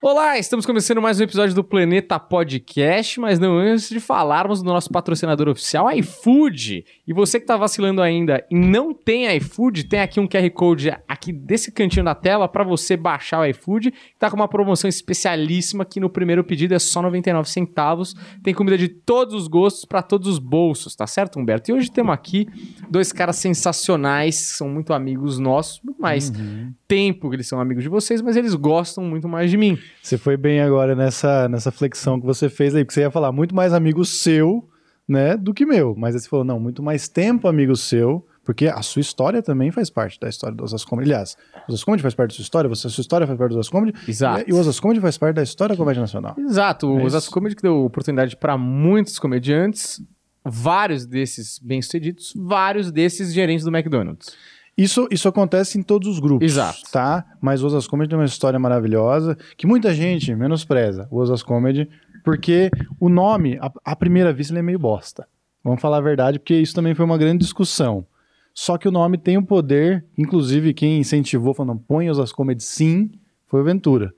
Olá, estamos começando mais um episódio do Planeta Podcast, mas não antes de falarmos do nosso patrocinador oficial, iFood. E você que está vacilando ainda e não tem iFood, tem aqui um QR Code aqui desse cantinho da tela para você baixar o iFood. Está com uma promoção especialíssima que no primeiro pedido é só 99 centavos. Tem comida de todos os gostos para todos os bolsos, tá certo, Humberto? E hoje temos aqui dois caras sensacionais, são muito amigos nossos, mais Uhum. Tempo que eles são amigos de vocês, mas eles gostam muito mais de mim. Você foi bem agora nessa, nessa flexão que você fez aí, porque você ia falar muito mais amigo seu, né, do que meu. Mas aí você falou, não, muito mais tempo amigo seu, porque a sua história também faz parte da história do Osas Comedy. Aliás, o Osas Comedy faz parte da sua história, você, a sua história faz parte do Osas Comedy, Exato. e o Osas Comedy faz parte da história da comédia nacional. Exato, o É Osasco isso. Comedy que deu oportunidade para muitos comediantes, vários desses bem-sucedidos, vários desses gerentes do McDonald's. Isso, isso acontece em todos os grupos, Exato. tá? Mas o Osas Comedy tem uma história maravilhosa que muita gente menospreza, o Osas Comedy, porque o nome, à, à primeira vista, ele é meio bosta. Vamos falar a verdade, porque isso também foi uma grande discussão. Só que o nome tem o poder, inclusive quem incentivou, falando, põe Osas Comedy sim, foi o Ventura.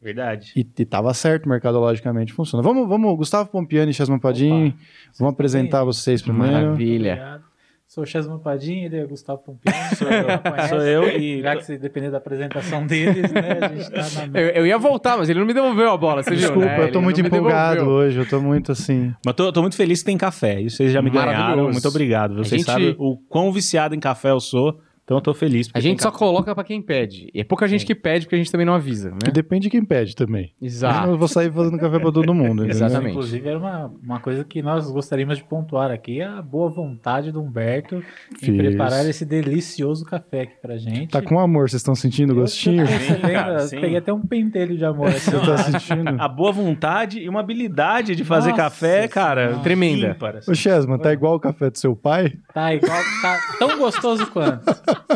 Verdade. E, e tava certo, mercadologicamente funciona. Vamos, vamos Gustavo Pompiani e Chesman Padim, vamos apresentar vocês primeiro. Maravilha. Obrigado. Sou o Chesman Padim, ele é Gustavo Pompiano. Sou eu. Sou eu e- Já que se depender da apresentação deles, né? A gente tá na Eu, eu ia voltar, mas ele não me devolveu a bola, você viu? Desculpa, né? eu Ele tô não muito empolgado hoje, eu tô muito assim. Mas tô, tô muito feliz que tem café. Isso vocês já me ganharam. Muito obrigado. Vocês gente- sabem o quão viciado em café eu sou. Então eu tô feliz. A gente só coloca pra quem pede. E é pouca gente que pede, porque a gente também não avisa, né? E depende de quem pede também. Eu Exato. não vou sair fazendo café pra todo mundo. Exatamente. Inclusive, era uma, uma coisa que nós gostaríamos de pontuar aqui, a boa vontade do Humberto em Fiz. preparar esse delicioso café aqui pra gente. Tá com amor, vocês estão sentindo o Eu gostinho? percebendo, cara, eu sim. Peguei até um pentelho de amor aqui. Você tá sentindo? A boa vontade e uma habilidade de fazer Nossa café, cara. Senhora. Tremenda. assim. Ô, Chesman, tá igual o café do seu pai? Tá igual, tá tão gostoso quanto.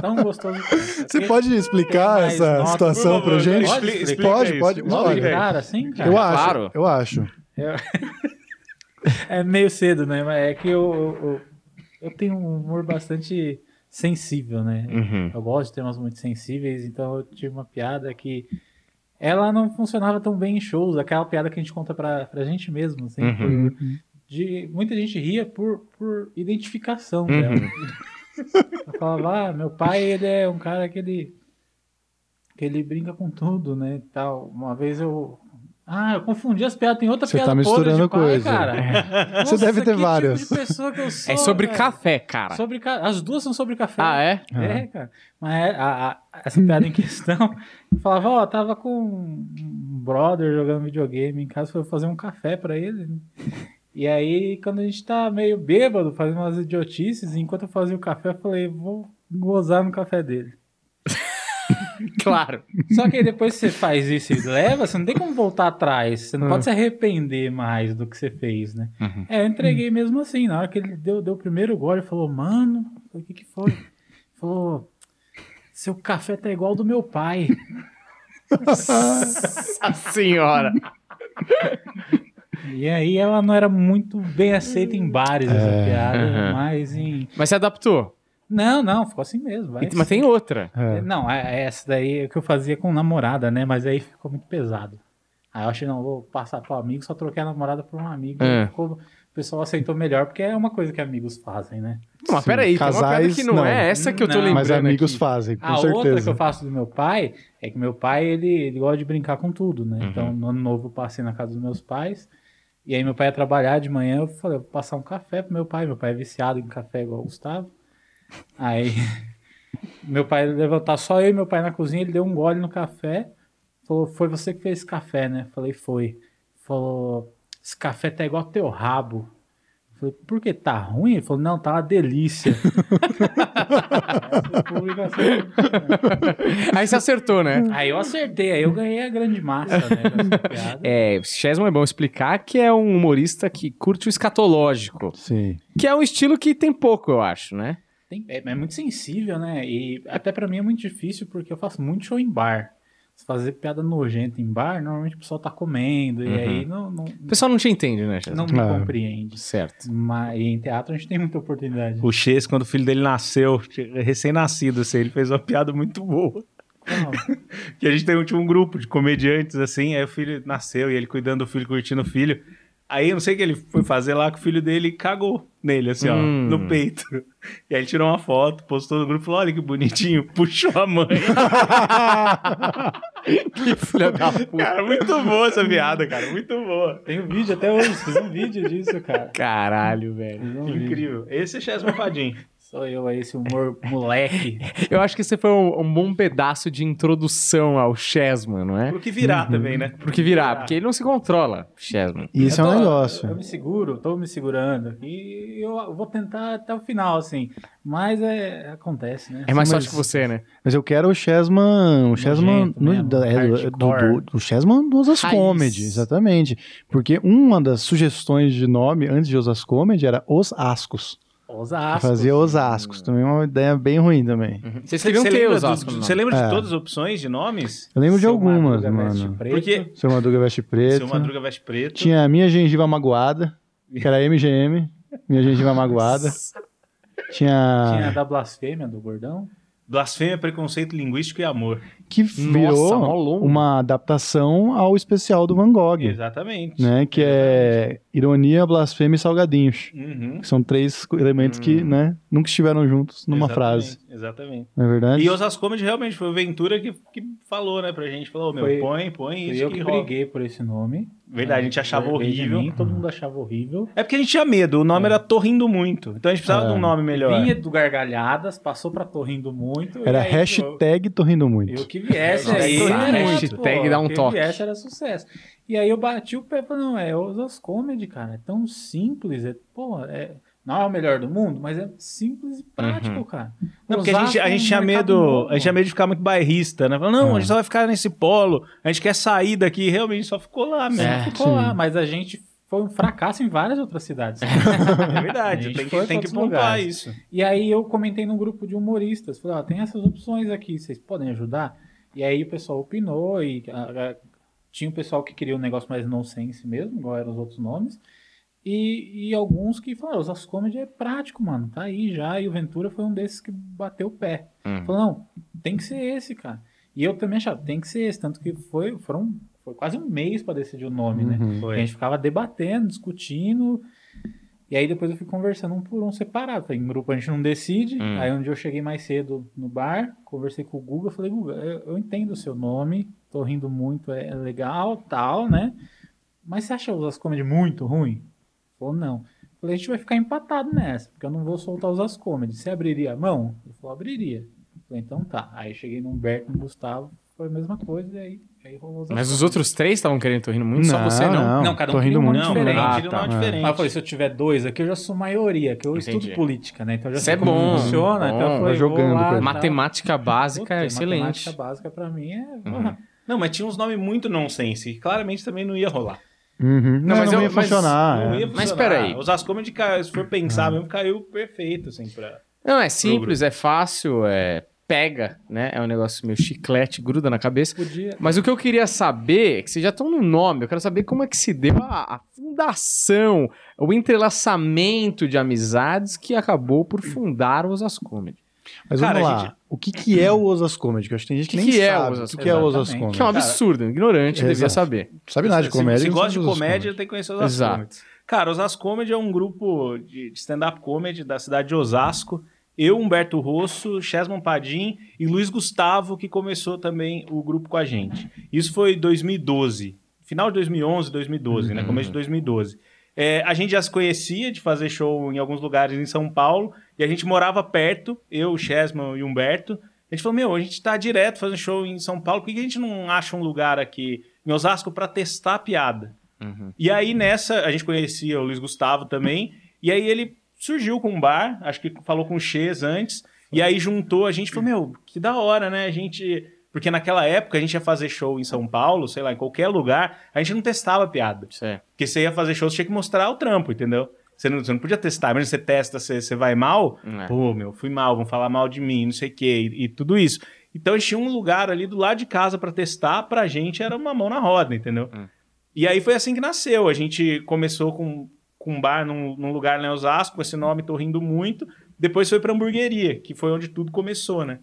Tão gostoso. Você pode explicar essa nota, situação favor, gente? expli- explica pode, isso, pode. assim, cara. eu acho, claro. eu acho. É meio cedo, né? Mas é que eu, eu, eu tenho um humor bastante sensível, né? Uhum. Eu gosto de temas muito sensíveis, então eu tive uma piada que ela não funcionava tão bem em shows, aquela piada que a gente conta pra, pra gente mesmo, assim, Uhum. por- de, muita gente ria por, por identificação Uhum. dela. Eu falava, ah, meu pai, ele é um cara que ele, que ele brinca com tudo, né, e tal. Uma vez eu... Ah, eu confundi as piadas, tem outra Você piada tá misturando pai, coisa. cara. Você deve ter que várias. Tipo de pessoa que eu sou, É sobre cara. café, cara. Sobre ca- As duas são sobre café. Ah, é? É, cara. Mas é, a- a- essa piada em questão, eu falava, ó, tava com um brother jogando videogame em casa, foi fazer um café pra ele. E aí, quando a gente tá meio bêbado, fazendo umas idiotices, enquanto eu fazia o café, eu falei, vou gozar no café dele. Claro. Só que aí depois que você faz isso e leva, você não tem como voltar atrás. Você não Hum. pode se arrepender mais do que você fez, né? Uhum. É, eu entreguei mesmo assim. Na hora que ele deu, deu o primeiro gole, ele falou, mano, o que que foi? Ele falou, seu café tá igual ao do meu pai. Nossa senhora. E aí ela não era muito bem aceita em bares, essa É, piada, aham. mas em... Mas você adaptou. Não, não, ficou assim mesmo. vai. Mas tem outra. É. Não, é- essa daí é o que eu fazia com namorada, né? Mas aí ficou muito pesado. Aí eu achei, não, vou passar pro amigo, só troquei a namorada por um amigo. É. Ficou- o pessoal aceitou melhor, porque é uma coisa que amigos fazem, né? Não, mas peraí, tem uma piada casais, que não, não. é essa que eu tô Não. lembrando Mas amigos aqui. fazem, com A outra que certeza. eu faço do meu pai é que meu pai, ele, ele gosta de brincar com tudo, né? Uhum. Então, no ano novo eu passei na casa dos meus pais. E aí meu pai ia trabalhar de manhã, eu falei, vou passar um café pro meu pai. Meu pai é viciado em café igual o Gustavo. Aí meu pai levantar só eu e meu pai na cozinha, ele deu um gole no café. Falou, foi você que fez esse café, né? Falei, foi. Falou, esse café tá igual teu rabo. Falei, por que tá ruim? Ele falou, não, tá uma delícia. Aí você acertou, né? Aí eu acertei, aí eu ganhei a grande massa, né? É, Chesman é bom explicar que é um humorista que curte o escatológico. Sim. Que é um estilo que tem pouco, eu acho, né? Tem- é, é muito sensível, né? E até pra mim é muito difícil porque eu faço muito show em bar. Se fazer piada nojenta em bar, normalmente o pessoal tá comendo e aí não, não, O pessoal não te entende, né, Chesman? não me Ah. compreende. Certo. Mas e em teatro a gente tem muita oportunidade. O Chess, quando o filho dele nasceu, recém-nascido, assim, ele fez uma piada muito boa. Que a gente tem, tinha um grupo de comediantes, assim, aí o filho nasceu e ele cuidando do filho, curtindo o filho. Aí eu não sei o que ele foi fazer lá, que o filho dele cagou nele, assim, ó, Hum. no peito. E aí ele tirou uma foto, postou no grupo e falou: olha que bonitinho, puxou a mãe. Que filha da puta. cara, muito boa essa piada, cara, muito boa. Tem um vídeo até hoje, fiz um vídeo disso, cara. Caralho, velho. Um vídeo. Incrível. Esse é Chesma Padim. Sou eu aí, esse humor moleque. Eu acho que esse foi um, um bom pedaço de introdução ao Chesman, não é? Pro que virar também, né? Porque virar, porque ele não se controla, Chesman. Isso é Eu um tô- negócio. Eu me seguro, tô me segurando aqui e eu vou tentar até o final, assim. Mas é, acontece, né? É mais Sim, mas- que você, né? Mas eu quero o Chesman. O Chesman. Nojento no- da- é, do, do, do, do Chesman do Osas Raiz. Comedy, exatamente. Porque uma das sugestões de nome antes de Osas Comedy era Os Ascos. Osasco. Fazia Osascos. Também é uma ideia bem ruim também. Ter lembra, os do- Osasco, não? você lembra É. de todas as opções de nomes? Eu lembro de Seu algumas, Madruga Veste mano. Preto. Porque Seu Madruga Veste Preto. Seu Madruga Veste Preto. Tinha a Minha Gengiva Magoada, que era MGM. Minha Gengiva Magoada. Tinha Tinha. a da blasfêmia do gordão. Blasfêmia, preconceito linguístico e amor. Que Nossa, virou uma adaptação ao especial do Van Gogh. Exatamente. Né, que é ironia, blasfêmia e salgadinhos. Uhum. Que são três elementos que, né, nunca estiveram juntos numa Exatamente, frase. Exatamente. Não é verdade? E Osas Comedy realmente foi o Ventura que, que falou, né, pra gente. Falou, meu, Foi- põe, põe isso eu que que rola. briguei por esse nome. Verdade, a gente achava Veio de horrível. mim, todo mundo achava horrível. É porque a gente tinha medo, o nome era Tô Rindo Muito. Então a gente precisava É. de um nome melhor. Vinha do Gargalhadas, passou pra Tô Rindo Muito. e Era aí, hashtag Eu, muito. eu que viesse aí. hashtag pô, dá um que toque. viesse era sucesso. E aí eu bati o pé e falei, não, é Osas Comedy, cara. É tão simples. É, pô, é, não é o melhor do mundo, mas é simples e prático, Uhum. cara. Não, porque a gente, a é gente um tinha medo, novo. a gente tinha medo de ficar muito bairrista, né? Falando, não, É. a gente só vai ficar nesse polo, a gente quer sair daqui, realmente só ficou lá mesmo. É. Ficou Sim. lá, mas a gente foi um fracasso em várias outras cidades. É A verdade, tem que, tem que pontuar isso. E aí eu comentei num grupo de humoristas, falei, ó, tem essas opções aqui, vocês podem ajudar? E aí o pessoal opinou e a- a- tinha o pessoal que queria um negócio mais nonsense mesmo, igual eram os outros nomes. E, e alguns que falaram, os comedy é prático, mano, tá aí já. E o Ventura foi um desses que bateu o pé. Hum. Falou, não, tem que ser esse, cara. E eu também achava, tem que ser esse. Tanto que foi, foram, foi quase um mês para decidir o nome, né? Uhum. Foi. A gente ficava debatendo, discutindo. E aí depois eu fui conversando um por um separado. Falei, em grupo a gente não decide. Hum. Aí um dia eu cheguei mais cedo no bar, conversei com o Guga, falei, Guga, eu, eu entendo o seu nome, tô rindo muito, é, é legal, tal, né? Mas você acha os Comedy muito ruim? Falou, não. Falei, a gente vai ficar empatado nessa, porque eu não vou soltar os As Comedy. Você abriria a mão? Ele falou, abriria. Falei, então tá. Aí cheguei no Humberto e no Gustavo, foi a mesma coisa, e aí, Mas os outros três estavam querendo tô rindo muito, só você não. Não, cada um tô rindo muito. Não, diferente. diferente, Ah, tá. não é É. diferente. Aí eu falei, se eu tiver dois aqui, eu já sou maioria, que eu Entendi. estudo política, né? Então eu já Isso sei é como bom, funciona. bom. Então eu falei, jogando lá. Matemática básica Puta, é excelente. Matemática básica pra mim é... Uhum. Não, mas tinha uns nomes muito nonsense, que claramente também não ia rolar. Uhum. Não, mas não eu- ia mas funcionar. não é. ia Ah, Mas funcionar. peraí. Os Ascomedy, se for pensar mesmo, caiu perfeito, assim, pra... Não, é simples, é fácil, é pega, né? É um negócio meio chiclete, gruda na cabeça. Podia... Mas o que eu queria saber, é que vocês já estão no nome, eu quero saber como é que se deu a, a fundação, o entrelaçamento de amizades que acabou por fundar os As Comedy. Mas Cara, vamos lá. gente- O que, que é o Osas Comedy? Que eu acho que tem gente que, Que nem que é o sabe Osas o que, é o Osas. Comedy. Que é um absurdo, ignorante, é, devia exato. saber. Sabe nada de Se- comédia. Se, não gosta de sabe Osas comédia, Comedy. tem que conhecer os Exato. Ascomedy. Cara, os Ascomedy é um grupo de de stand-up comedy da cidade de Osasco. Eu, Humberto Rosso, Chesman Padim e Luiz Gustavo, que começou também o grupo com a gente. Isso foi 2012. Final de 2011, 2012, né? Uhum. Começo de 2012. É, a gente já se conhecia de fazer show em alguns lugares em São Paulo e a gente morava perto, eu, Chesman e Humberto. A gente falou, meu, a gente tá direto fazendo show em São Paulo, por que que a gente não acha um lugar aqui em Osasco para testar a piada? Uhum. E aí nessa, a gente conhecia o Luiz Gustavo também, e aí ele surgiu com um bar, acho que falou com o Ches antes, e aí juntou a gente e falou, meu, que da hora, né? A gente. Porque naquela época a gente ia fazer show em São Paulo, sei lá, em qualquer lugar, a gente não testava piada. É. Porque você ia fazer show, você tinha que mostrar o trampo, entendeu? Você não, você não podia testar. Imagina você testa, você, você vai mal, É. pô, meu, fui mal, vão falar mal de mim, não sei o quê, e, e tudo isso. Então a gente tinha um lugar ali do lado de casa pra testar, pra gente era uma mão na roda, entendeu? Hum. E aí foi assim que nasceu. A gente começou com, com um bar num, num lugar lá em Osasco, com esse nome, tô rindo muito. Depois foi pra hamburgueria, que foi onde tudo começou, né?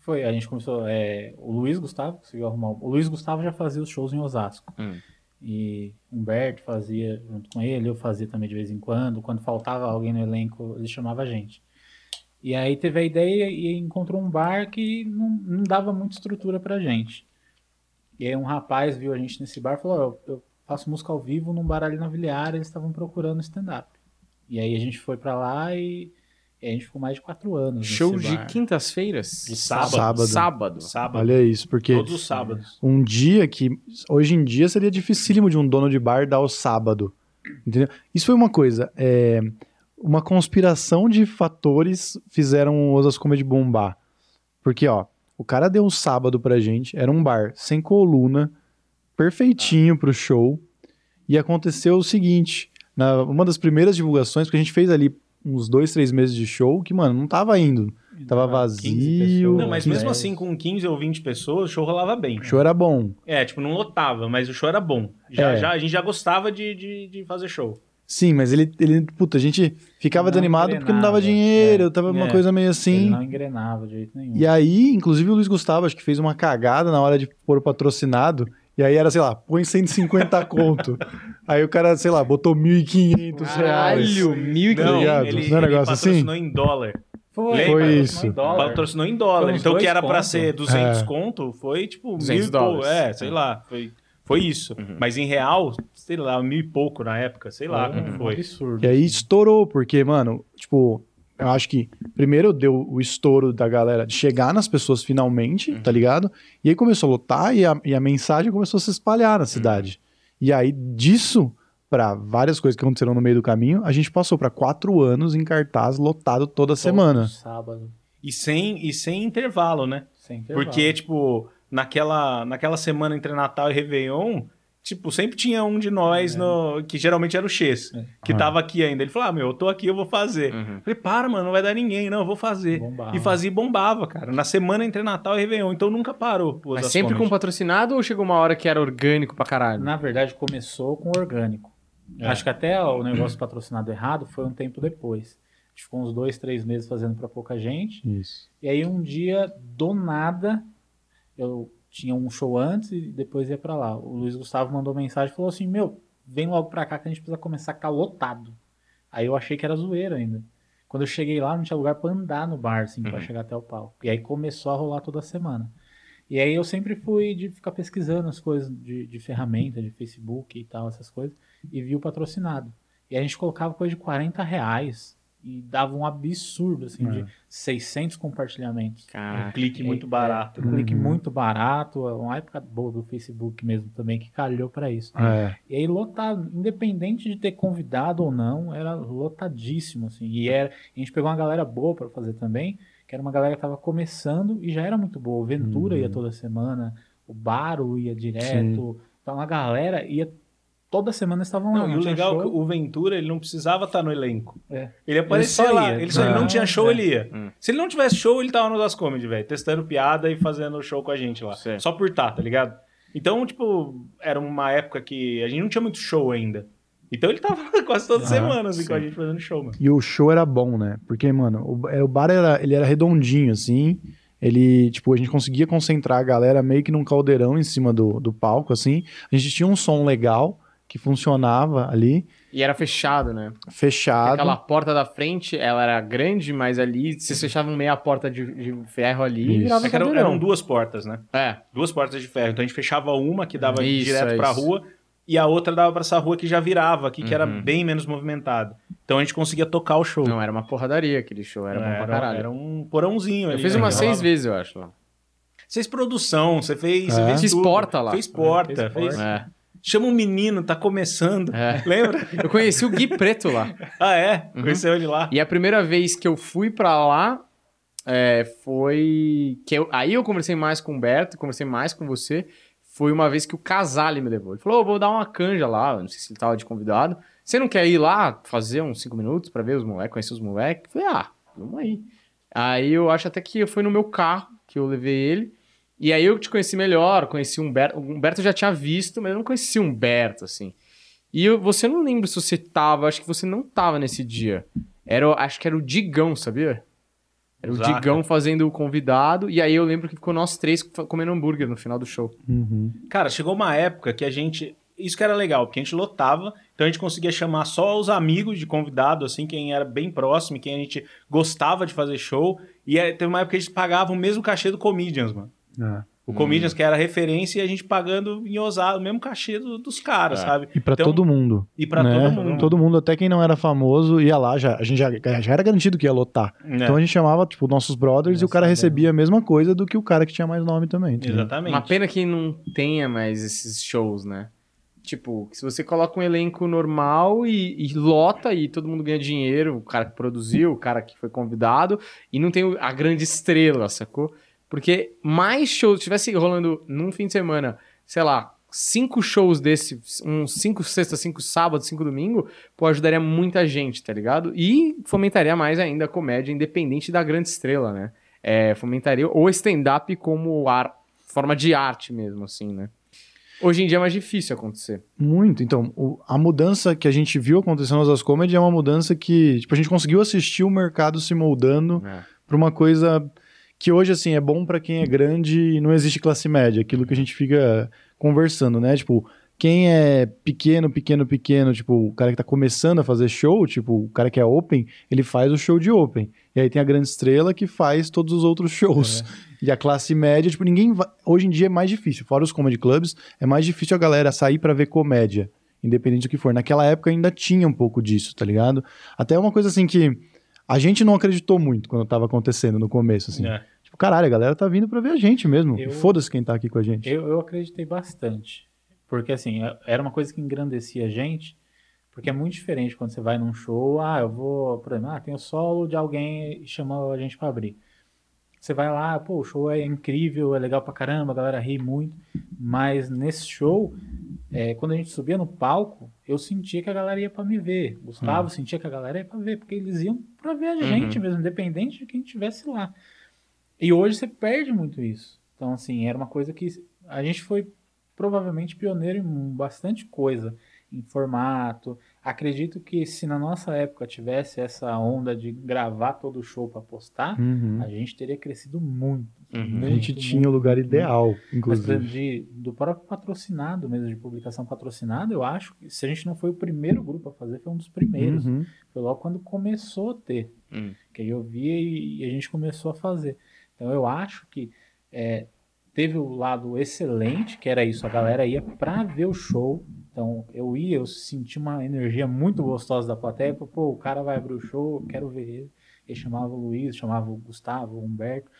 Foi, a gente começou. é, o Luiz Gustavo conseguiu arrumar. O Luiz Gustavo já fazia os shows em Osasco. Hum. E Humberto fazia junto com ele, eu fazia também de vez em quando. Quando faltava alguém no elenco, ele chamava a gente. E aí teve a ideia e encontrou um bar que não, não dava muita estrutura pra gente. E aí um rapaz viu a gente nesse bar e falou: "Ó, eu, eu faço música ao vivo num bar ali na Viliara, eles estavam procurando stand-up. E aí a gente foi pra lá e, e a gente ficou mais de quatro anos. nesse Show de quintas-feiras? De sábado. Sábado. Sábado. Sábado. Olha isso, porque Todos os sábados. um dia que hoje em dia seria dificílimo de um dono de bar dar o sábado. Entendeu? Isso foi uma coisa. é, uma conspiração de fatores fizeram o Osas Comedy bombar. Porque, ó, o cara deu um sábado pra gente, era um bar sem coluna, perfeitinho pro show. E aconteceu o seguinte: na, uma das primeiras divulgações, porque a gente fez ali uns dois, três meses de show, que, mano, não tava indo. Tava 15 vazio. Não, mas que- mesmo assim, com 15 ou 20 pessoas, o show rolava bem. O show era bom. É, tipo, não lotava, mas o show era bom. Já, É. já, a gente já gostava de, de, de fazer show. Sim, mas ele, ele puta, a gente ficava Não desanimado porque não dava engrenava, dinheiro, é. tava uma É. coisa meio Ele assim. não engrenava de jeito nenhum. E aí, inclusive o Luiz Gustavo, acho que fez uma cagada na hora de pôr o patrocinado. E aí era, sei lá, põe 150 conto. Aí o cara, sei lá, botou 1.500 reais. Caralho, mil e Tá Não, ligado? ele, Não é um negócio assim? patrocinou em dólar. Foi, Lembra? Foi patrocinou isso. em dólar. Patrocinou em Foi dólar. uns Então, que era pra conto. ser 200 É. conto, foi tipo 200 mil e pouco. dólares. É, sei lá. Foi, foi isso. Mas em real, sei lá, mil e pouco na época. Sei lá Foi quanto um foi. absurdo. E aí estourou, porque, mano, tipo, eu acho que primeiro deu o estouro da galera de chegar nas pessoas finalmente, tá ligado? E aí começou a lotar e a, e a mensagem começou a se espalhar na cidade. E aí disso pra várias coisas que aconteceram no meio do caminho, a gente passou pra quatro anos em cartaz lotado toda Todo semana. Sábado. E sem, e sem intervalo, né? Sem intervalo. Porque, tipo, naquela, naquela semana entre Natal e Réveillon, tipo, sempre tinha um de nós, no, que geralmente era o X, É. que Ah. tava aqui ainda. Ele falou, ah, meu, eu tô aqui, eu vou fazer. Uhum. Falei, para, mano, não vai dar ninguém, não, eu vou fazer. Bombava. E fazia e bombava, cara. Na semana entre Natal e Réveillon, então nunca parou. Mas sempre com patrocinado ou chegou uma hora que era orgânico pra caralho? Na verdade, começou com orgânico. É. Acho que até o negócio patrocinado errado foi um tempo depois. A gente ficou uns dois, três meses fazendo pra pouca gente. Isso. E aí um dia, do nada, eu tinha um show antes e depois ia pra lá. O Luiz Gustavo mandou mensagem e falou assim: Meu, vem logo pra cá que a gente precisa começar a ficar lotado. Aí eu achei que era zoeira ainda. Quando eu cheguei lá, não tinha lugar pra andar no bar, assim, pra Uhum. chegar até o palco. E aí começou a rolar toda semana. E aí eu sempre fui de ficar pesquisando as coisas de, de ferramenta, de Facebook e tal, essas coisas, e vi o patrocinado. E a gente colocava coisa de 40 reais e dava um absurdo, assim, É. de 600 compartilhamentos. Um Caraca. clique muito É, barato. Um clique Uhum. muito barato, é uma época boa do Facebook mesmo também, que calhou pra isso. É. E aí lotado, independente de ter convidado ou não, era lotadíssimo, assim. E era, a gente pegou uma galera boa pra fazer também, que era uma galera que tava começando e já era muito boa. O Ventura Uhum. ia toda semana, o Baro ia direto. Então a galera ia toda semana eles estavam lá. Não, e o legal é que o Ventura, ele não precisava estar no elenco. É. Ele aparecia só lá. Ele, só, ele não É. tinha show, É. ele ia. Hum. Se ele não tivesse show, ele tava no Das Comedy, velho. Testando piada e fazendo show com a gente lá. Certo. Só por tá, tá ligado? Então, tipo, era uma época que a gente não tinha muito show ainda. Então ele tava quase toda Ah, semana assim, sim. com a gente fazendo show, mano. E o show era bom, né? Porque, mano, o, é, o bar era, ele era redondinho, assim. Ele, tipo, a gente conseguia concentrar a galera meio que num caldeirão em cima do, do palco, assim. A gente tinha um som legal que funcionava ali, E era fechado, né? fechado. Aquela porta da frente, ela era grande, mas ali vocês fechavam meia porta de, de ferro ali e Isso. virava É que eram, eram duas portas, né? É, Duas portas de ferro. Então a gente fechava uma que dava Isso, direto é pra isso. rua e a outra dava pra essa rua que já virava aqui, que era Uhum. bem menos movimentada. Então a gente conseguia tocar o show. não, era uma porradaria aquele show, era bom pra caralho. era um porãozinho Eu ali, fiz né, umas seis vezes, eu acho. lá. Você fez produção, você fez. É. Você fez Fiz tudo. porta lá. Fez porta. É, fez fez- porta. É, Chama um menino, tá começando. é. Lembra? Eu conheci o Gui Preto lá. Ah, é? Uhum. Conheceu ele lá. E a primeira vez que eu fui pra lá é, foi. Que eu- aí eu conversei mais com o Humberto, conversei mais com você. Foi uma vez que o Casale me levou. Ele falou: "Ô, vou dar uma canja lá. Não sei se ele tava de convidado. Você não quer ir lá fazer uns cinco minutos pra ver os moleques, conhecer os moleques? Falei: ah, vamos aí. Aí eu acho até que foi no meu carro que eu levei ele. E aí eu te conheci melhor, conheci o Humberto. O Humberto eu já tinha visto, mas eu não conhecia o Humberto, assim. E eu- você não lembra se você tava, acho que você não tava nesse dia. Era, o- acho que era o Digão, sabia? Era o Zaca. Digão fazendo o convidado, e aí eu lembro que ficou nós três comendo hambúrguer no final do show. Uhum. Cara, chegou uma época que a gente. Isso que era legal, porque a gente lotava, então a gente conseguia chamar só os amigos de convidado, assim, quem era bem próximo, quem a gente gostava de fazer show. E aí, teve uma época que a gente pagava o mesmo cachê do Comedians, mano. É. O Comedians, que era referência, e a gente pagando em Osasco, o mesmo cachê do- dos caras, É. sabe? E pra Então- todo mundo. E pra né? todo mundo. Todo mundo, até quem não era famoso, ia lá. Já, a gente já, já era garantido que ia lotar. É, Então a gente chamava, tipo, nossos brothers e o cara recebia a mesma coisa do que o cara que tinha mais nome também. entendeu? Exatamente. Uma pena que não tenha mais esses shows, né? Tipo, se você coloca um elenco normal e, e lota e todo mundo ganha dinheiro, o cara que produziu, o cara que foi convidado, e não tem a grande estrela, sacou? Porque mais shows, se tivesse rolando num fim de semana, sei lá, cinco shows desse, uns cinco sexta, cinco sábado, cinco domingo, pô, ajudaria muita gente, tá ligado? E fomentaria mais ainda a comédia independente da grande estrela, né? É, fomentaria o stand-up como ar, forma de arte mesmo, assim, né? Hoje em dia é mais difícil acontecer. Muito. Então, o- a mudança que a gente viu acontecendo nas Comedy é uma mudança que, tipo, a gente conseguiu assistir o mercado se moldando pra uma coisa que hoje, assim, é bom pra quem é grande e não existe classe média. Aquilo que a gente fica conversando, né? Tipo, quem é pequeno, pequeno, pequeno, tipo, o cara que tá começando a fazer show, tipo, o cara que é open, ele faz o show de open. E aí tem a grande estrela que faz todos os outros shows. E a classe média, tipo, ninguém vai... Hoje em dia é mais difícil. Fora os comedy clubs, é mais difícil a galera sair pra ver comédia, independente do que for. Naquela época ainda tinha um pouco disso, tá ligado? Até uma coisa assim que a gente não acreditou muito quando tava acontecendo no começo, assim. É. Tipo, caralho, a galera tá vindo pra ver a gente mesmo. Foda-se quem tá aqui com a gente. Eu, eu acreditei bastante. Porque, assim, é- era uma coisa que engrandecia a gente. Porque é muito diferente quando você vai num show. Ah, eu vou, por exemplo, ah, tem o solo de alguém e chama a gente pra abrir. Você vai lá, pô, o show é incrível, é legal pra caramba, a galera ri muito. Mas nesse show, é, quando a gente subia no palco, eu sentia que a galera ia pra me ver. Gustavo sentia que a galera ia pra ver, porque eles iam pra ver a gente mesmo, independente de quem estivesse lá. E hoje você perde muito isso. Então, assim, era uma coisa que a gente foi provavelmente pioneiro em bastante coisa, em formato. Acredito que se na nossa época tivesse essa onda de gravar todo o show para postar, Uhum. a gente teria crescido muito. Uhum. A gente muito, tinha o lugar muito. ideal, Mas, inclusive. exemplo, de, do próprio patrocinado mesmo, de publicação patrocinada, eu acho que se a gente não foi o primeiro grupo a fazer, foi um dos primeiros. Uhum. Foi logo quando começou a ter. Hum. Que aí eu via e, e a gente começou a fazer. Então eu acho que é, teve o lado excelente, que era isso, a galera ia pra ver o show. Então eu ia, eu senti uma energia muito gostosa da plateia. Pô, o cara vai abrir o show, eu quero ver ele. Ele chamava o Luiz, chamava o Gustavo, o Humberto.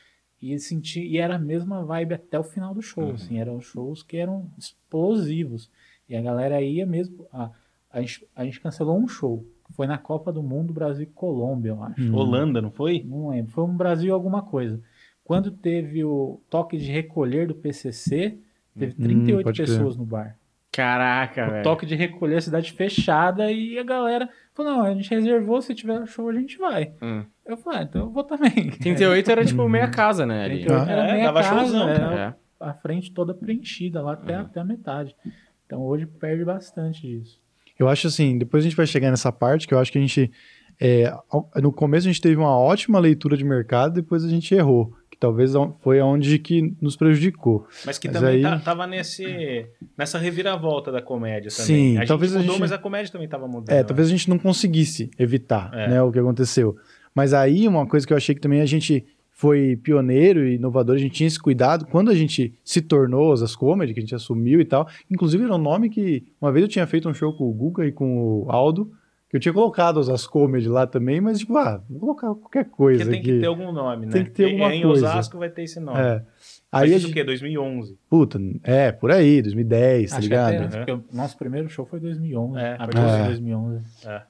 E, senti, e era a mesma vibe até o final do show. Assim, eram shows que eram explosivos. E a galera ia mesmo. A, a, gente, a gente cancelou um show. Foi na Copa do Mundo Brasil e Colômbia, eu acho. Holanda, não foi? Não lembro. Foi um Brasil alguma coisa. Quando teve o toque de recolher do PCC, teve Hum, 38 pode crer. pessoas no bar. Caraca, O velho. toque de recolher, a cidade fechada, e a galera falou: não, a gente reservou, se tiver show a gente vai. Hum. Eu falei, ah, então eu vou também. 38 era tipo meia casa, né? ali. 38 era É, meia dava casa, showzão, era É. a frente toda preenchida lá até, até a metade. Então hoje perde bastante disso. Eu acho assim, depois a gente vai chegar nessa parte que eu acho que a gente. É, no começo a gente teve uma ótima leitura de mercado, depois a gente errou. Que talvez a- foi onde que nos prejudicou. Mas que Mas também aí- tá- tava nesse, nessa reviravolta da comédia também. Sim, a gente talvez a mudou, gente- mas a comédia também tava mudando. É, né? talvez a gente não conseguisse evitar É. né, o que aconteceu. Mas aí, uma coisa que eu achei que também a gente foi pioneiro e inovador, a gente tinha esse cuidado. Quando a gente se tornou Osas Comedy, que a gente assumiu e tal, inclusive era um nome que... Uma vez eu tinha feito um show com o Guga e com o Aldo, eu tinha colocado Osas Comedy lá também, mas tipo, ah, vou colocar qualquer coisa Porque tem aqui. que ter algum nome, né? Tem que ter alguma em coisa. Osasco vai ter esse nome. É. Aí isso o quê? 2011. Puta, é, por aí, 2010, tá Acho que ligado? até o nosso primeiro show foi 2011. É, abril pode de ser. 2011.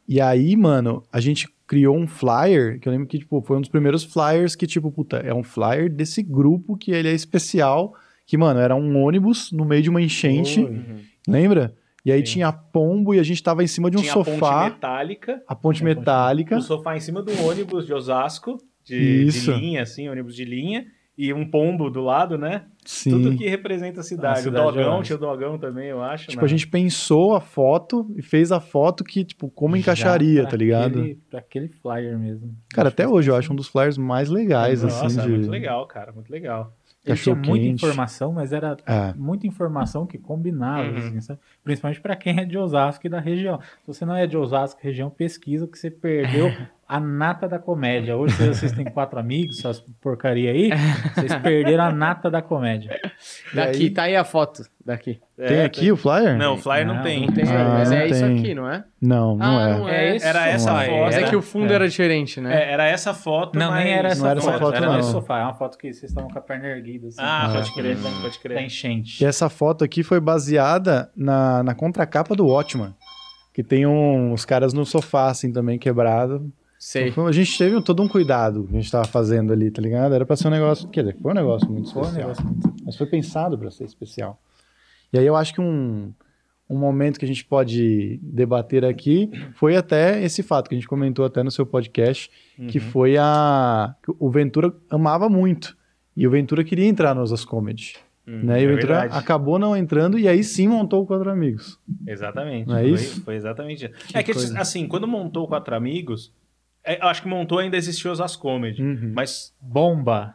E aí, mano, a gente criou um flyer, que eu lembro que, tipo, foi um dos primeiros flyers que, tipo, puta, é um flyer desse grupo que ele é especial, que, mano, era um ônibus no meio de uma enchente, Foi. lembra? E aí Sim. tinha pombo e a gente tava em cima de um Tinha a ponte sofá, metálica, a ponte Tinha a ponte metálica. o sofá em cima do ônibus de Osasco, de, Isso. de linha, assim, ônibus de linha. e um pombo do lado, né? Sim. Tudo que representa a cidade. A cidade o dogão, é tinha o dogão também, eu acho. Tipo, né? a gente pensou a foto e fez a foto que, tipo, como encaixaria, Já tá ligado? Aquele, pra aquele flyer mesmo. Cara, até hoje eu acho um dos flyers mais legais, Nossa, assim, é de... muito legal, cara, muito legal. Ele tinha muita quente. informação, mas era É. muita informação que combinava, Uhum. assim, sabe? principalmente para quem é de Osasco e da região. Se você não é de Osasco, região, pesquisa que você perdeu a nata da comédia. Hoje vocês têm quatro amigos, essas porcaria aí, vocês perderam a nata da comédia. Daqui, aí- tá aí a foto. Daqui. Tem É, aqui o flyer? Não, o flyer não, Não, tem. Não tem, Ah, mas é não isso tem. aqui, não é? Não, não ah, é. não É é. Era essa foto. Mas é era- que o fundo é. era diferente, né? É, era essa foto, Não, mas... nem era essa Não era foto, essa foto, era não. no sofá. É uma foto que vocês estavam com a perna erguida, assim, Ah, É. pode crer, pode da crer. enchente. E essa foto aqui foi baseada na, na contracapa do Watchman. Que tem um, os caras no sofá, assim, também quebrado. Sei. Então, a gente teve todo um cuidado que a gente tava fazendo ali, tá ligado? Era pra ser um negócio. Quer dizer, foi um negócio muito Foi um especial. negócio muito- Mas foi pensado pra ser especial. E aí eu acho que um, um momento que a gente pode debater aqui foi até esse fato que a gente comentou até no seu podcast, que Uhum. foi a. que o Ventura amava muito. E o Ventura queria entrar no Osas Comedy. Hum, né? E o é Ventura verdade. acabou não entrando e aí sim montou o Quatro Amigos. Exatamente. Não é foi, isso? Foi exatamente isso. É que, coisa. assim, quando montou o Quatro Amigos, é, eu acho que montou ainda existiu os As Comedy. Uhum. Mas Bomba.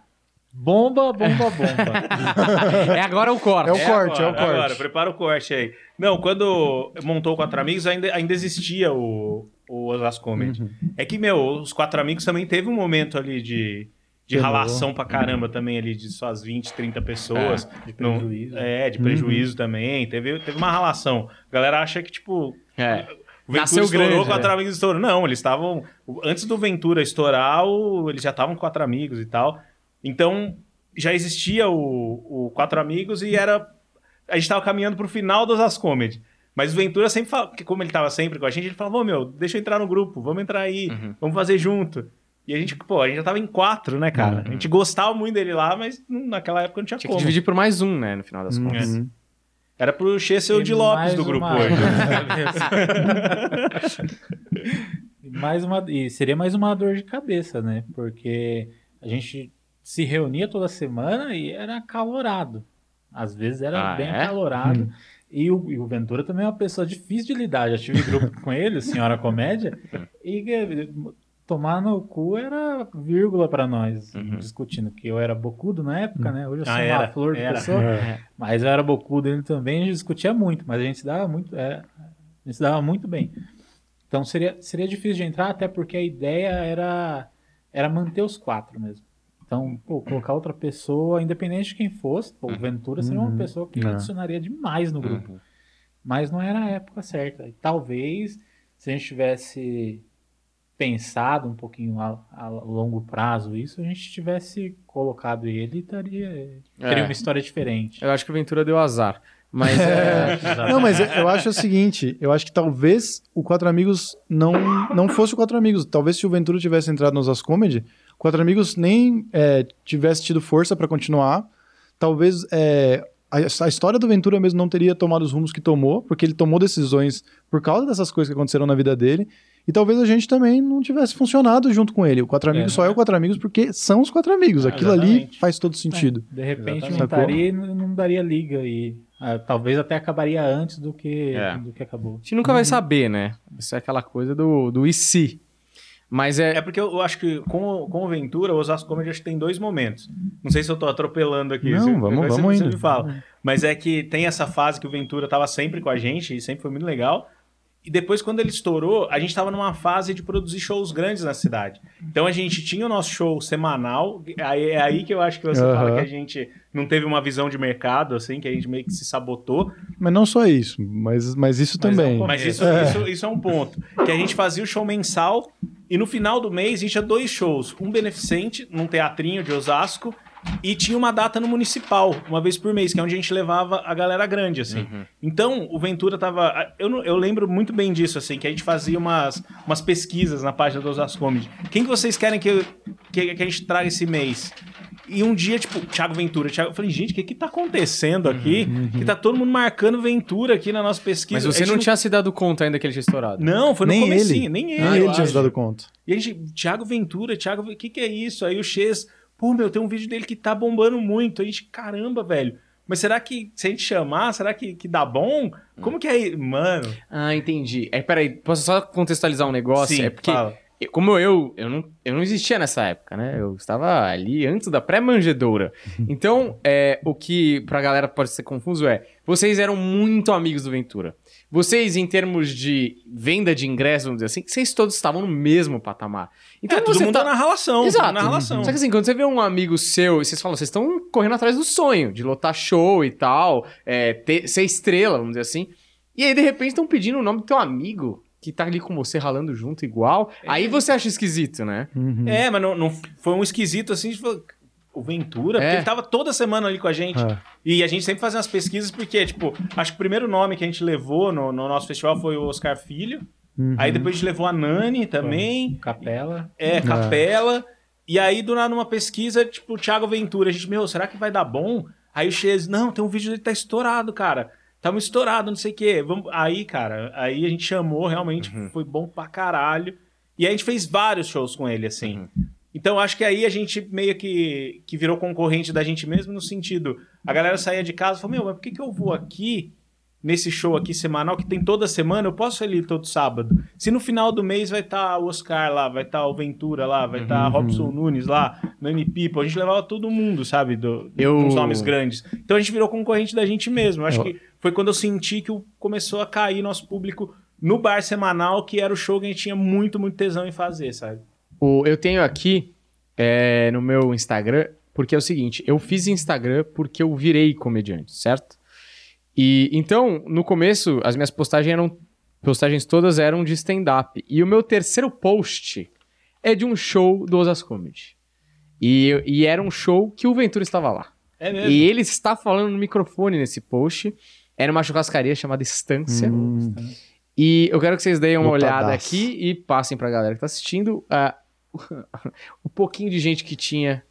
Bomba, bomba, bomba. É agora o corte. É o corte, é o agora, corte. Agora, prepara o corte aí. Não, quando montou o Quatro Amigos, ainda, ainda existia o, o Osas Comedy. Uhum. É que, meu, os Quatro Amigos também teve um momento ali de, de ralação pra caramba também ali, de suas 20, 30 pessoas. De Não- prejuízo. é, de prejuízo também. Teve, teve uma ralação. A galera acha que, tipo, É. o Ventura Nasceu estourou, grande, Quatro é. Amigos estourou. Não, eles estavam. Antes do Ventura estourar, o- eles já estavam com Quatro Amigos e tal. Então, já existia o, o Quatro Amigos e era. A gente tava caminhando pro final dos As Comedy. Mas o Ventura sempre falava, como ele tava sempre com a gente, ele falava, ô meu, deixa eu entrar no grupo, vamos entrar aí, Uhum. vamos fazer junto. E a gente, pô, a gente já tava em quatro, né, cara? A gente gostava muito dele lá, mas hum, naquela época não tinha, Tinha que como. dividir por mais um, né? No final das contas. Uhum. Era pro Xê ser o de Lopes do grupo uma- hoje. E mais uma, e seria mais uma dor de cabeça, né? Porque a gente se reunia toda semana e era acalorado. Às vezes era Ah, bem é? acalorado. E o, e o Ventura também é uma pessoa difícil de lidar. Já tive grupo com ele, Senhora Comédia, e tomar no cu era vírgula pra nós, Uhum. discutindo. Que eu era bocudo na época, né? Hoje eu sou Ah, uma era, flor de era. pessoa. É. Mas eu era bocudo ele também, a gente discutia muito, mas a gente se dava muito, é, a gente se dava muito bem. Então seria, seria difícil de entrar, até porque a ideia era, era manter os quatro mesmo. Então, pô, colocar outra pessoa, independente de quem fosse, pô, o Ventura seria uma Uhum. pessoa que É. adicionaria demais no grupo. Uhum. Mas não era a época certa. E talvez, se a gente tivesse pensado um pouquinho a, a longo prazo isso, a gente tivesse colocado ele, estaria, teria É. uma história diferente. Eu acho que o Ventura deu azar. Mas é. Não, mas eu acho o seguinte, eu acho que talvez o Quatro Amigos não, não fosse o Quatro Amigos. Talvez se o Ventura tivesse entrado nos As Comedy, o Quatro Amigos nem é, tivesse tido força pra continuar. Talvez é, a, a história do Ventura mesmo não teria tomado os rumos que tomou, porque ele tomou decisões por causa dessas coisas que aconteceram na vida dele. E talvez a gente também não tivesse funcionado junto com ele. O Quatro Amigos É, só é o Quatro Amigos porque são os Quatro Amigos. Ah, Aquilo ali exatamente. faz todo sentido. De repente Exatamente. não estaria e não daria liga e ah, talvez até acabaria antes do que, É. do que acabou. A gente nunca vai saber, né? Isso é aquela coisa do, do e se. Mas é. É porque eu acho que com, o- com o Ventura, o Osasco Comedy acho que tem dois momentos. Não sei se eu tô atropelando aqui. Não, se- vamos- você- vamos você indo. me fala. Mas é que tem essa fase que o Ventura tava sempre com a gente e sempre foi muito legal. E depois, quando ele estourou, a gente tava numa fase de produzir shows grandes na cidade. Então a gente tinha o nosso show semanal. Aí, é aí que eu acho que você Aham. fala que a gente não teve uma visão de mercado, assim, que a gente meio que se sabotou. Mas não só isso, mas, mas isso Mas é um também. Mas isso É. isso, isso é um ponto. Que a gente fazia o show mensal e no final do mês a gente tinha dois shows. Um beneficente num teatrinho de Osasco e tinha uma data no municipal, uma vez por mês, que é onde a gente levava a galera grande, assim. Então, o Ventura tava... Eu, não- eu lembro muito bem disso, assim, que a gente fazia umas, umas pesquisas na página do Osasco Comedy. Quem que vocês querem que, eu- que, que a gente traga esse mês? E um dia, tipo, Thiago Ventura. Thiago, eu falei, gente, o que que tá acontecendo aqui? Que tá todo mundo marcando Ventura aqui na nossa pesquisa. Mas você gente não tinha se dado conta ainda que ele tinha estourado. não, foi no nem comecinho, ele. nem ele. Nem eu ele tinha se dado conta. E a gente, Thiago Ventura, Thiago, o que que é isso? Aí o Ches, pô, meu, tem um vídeo dele que tá bombando muito. A gente, caramba, velho. Mas será que, se a gente chamar, será que, que dá bom? Como que é? Mano. Ah, entendi. É, peraí, posso só contextualizar um negócio? Sim, é porque, fala. como eu, eu não, eu não existia nessa época, né? Eu estava ali antes da pré-manjedoura. Então, é, o que pra galera pode ser confuso é, vocês eram muito amigos do Ventura. Vocês, em termos de venda de ingressos, vamos dizer assim, vocês todos estavam no mesmo patamar. Então, é, todo você mundo tá... tá na relação. Exato. Na relação. Só que assim, quando você vê um amigo seu e vocês falam, vocês estão correndo atrás do sonho, de lotar show e tal, é, ter- ser estrela, vamos dizer assim. E aí, de repente, estão pedindo o nome do teu amigo, que tá ali com você ralando junto igual. Aí você acha esquisito, né? Uhum. É, mas não, não- foi um esquisito assim, tipo, o Ventura, É. porque ele tava toda semana ali com a gente. É. E a gente sempre fazia umas pesquisas, porque, tipo, acho que o primeiro nome que a gente levou no, no nosso festival foi o Oscar Filho. Uhum. Aí depois a gente levou a Nani também. Capela. É, Capela. E aí, do nada, numa pesquisa, tipo, o Thiago Ventura. A gente, meu, será que vai dar bom? Aí o Chez, não, tem um vídeo dele que tá estourado, cara. Tamo estourado, não sei o quê. Vamos... Aí, cara, aí a gente chamou, realmente, foi bom pra caralho. E aí a gente fez vários shows com ele, assim. Então, acho que aí a gente meio que, que virou concorrente da gente mesmo, no sentido, a galera saía de casa e falou, meu, mas por que, que eu vou aqui, nesse show aqui semanal, que tem toda semana, eu posso ir ali todo sábado? Se no final do mês vai estar o Oscar lá, vai estar o Ventura lá, vai estar Robson Nunes lá, Nani People, a gente levava todo mundo, sabe, do, Eu- dos nomes grandes. Então a gente virou concorrente da gente mesmo. Acho Eu- que foi quando eu senti que começou a cair nosso público no bar semanal, que era o show que a gente tinha muito, muito tesão em fazer, sabe? O, eu tenho aqui é, no meu Instagram, porque é o seguinte, eu fiz Instagram porque eu virei comediante, certo? E então, no começo, as minhas postagens eram postagens todas eram de stand-up. E o meu terceiro post é de um show do Osas Comedy. E, e era um show que o Ventura estava lá. É mesmo. E ele está falando no microfone nesse post. Era uma churrascaria chamada Estância. Hum. E eu quero que vocês deem uma olhada aqui e passem pra galera que tá assistindo ah, o pouquinho de gente que tinha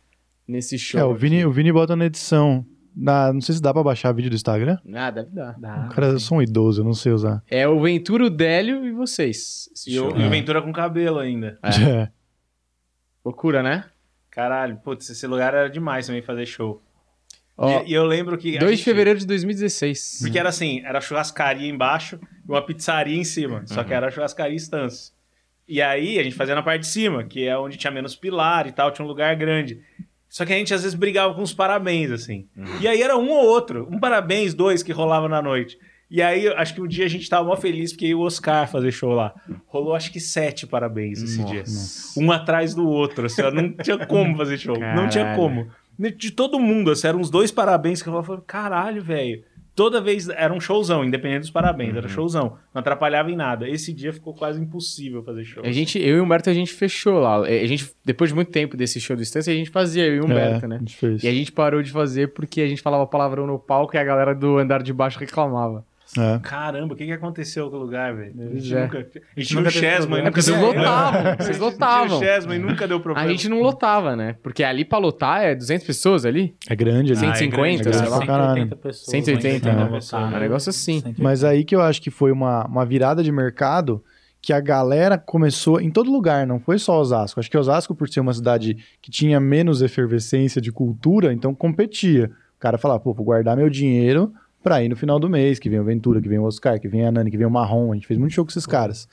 nesse show. É, o Vini, o Vini bota na edição. Na, não sei se dá pra baixar vídeo do Instagram. Ah, deve dar. Dá. Cara, eu sou um idoso, eu não sei usar. É o Ventura, o Délio e vocês. E, o, show. e o Ventura com cabelo ainda. É. Loucura, né? Caralho, putz, esse lugar era demais também fazer show. Ó, e, e eu lembro que. a 2 de gente- fevereiro de 2016. Porque era assim, era churrascaria embaixo e uma pizzaria em cima. Só que era churrascaria estância. E aí a gente fazia na parte de cima, que é onde tinha menos pilar e tal, tinha um lugar grande. Só que a gente às vezes brigava com os parabéns, assim. E aí era um ou outro, um parabéns, dois que rolava na noite. E aí, acho que um dia a gente tava mó feliz porque o Oscar fazer show lá. Rolou acho que sete parabéns esse dia. Um atrás do outro, assim, ó, não tinha como fazer show. Não tinha Caralho. como. De todo mundo, assim, eram uns dois parabéns que eu falava, caralho, velho. Toda vez era um showzão, independente dos parabéns, Uhum. era showzão. Não atrapalhava em nada. Esse dia ficou quase impossível fazer show. A gente, eu e o Humberto, a gente fechou lá. A gente, depois de muito tempo desse show do Estância, a gente fazia, eu e o Humberto, É, né? a gente fez. E a gente parou de fazer porque a gente falava palavrão no palco e a galera do andar de baixo reclamava. É. Caramba, o que, que aconteceu com o lugar, velho? A gente é. nunca. A gente tinha o nunca Chesman. É nunca vocês deu lotavam, A vocês gente lotavam. Chesman e nunca deu problema. A gente não lotava, né? Porque ali pra lotar é 200 pessoas ali. É grande ali. Ah, é 150, grande, sei lá. pra caralho. 180 pessoas. 180, ainda né? É um negócio assim. 180. Mas aí que eu acho que foi uma, uma virada de mercado que a galera começou em todo lugar, não foi só Osasco. Acho que Osasco, por ser uma cidade que tinha menos efervescência de cultura, então competia. O cara falava, pô, vou guardar meu dinheiro pra ir no final do mês, que vem o Ventura, que vem o Oscar, que vem a Nani, que vem o Marrom. A gente fez muito show com esses caras.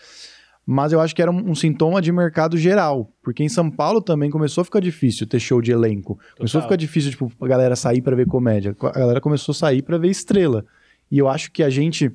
Mas eu acho que era um, um sintoma de mercado geral, porque em São Paulo também começou a ficar difícil ter show de elenco. Começou a Total. ficar difícil, tipo, a galera sair pra ver comédia. A galera começou a sair pra ver estrela. E eu acho que a gente,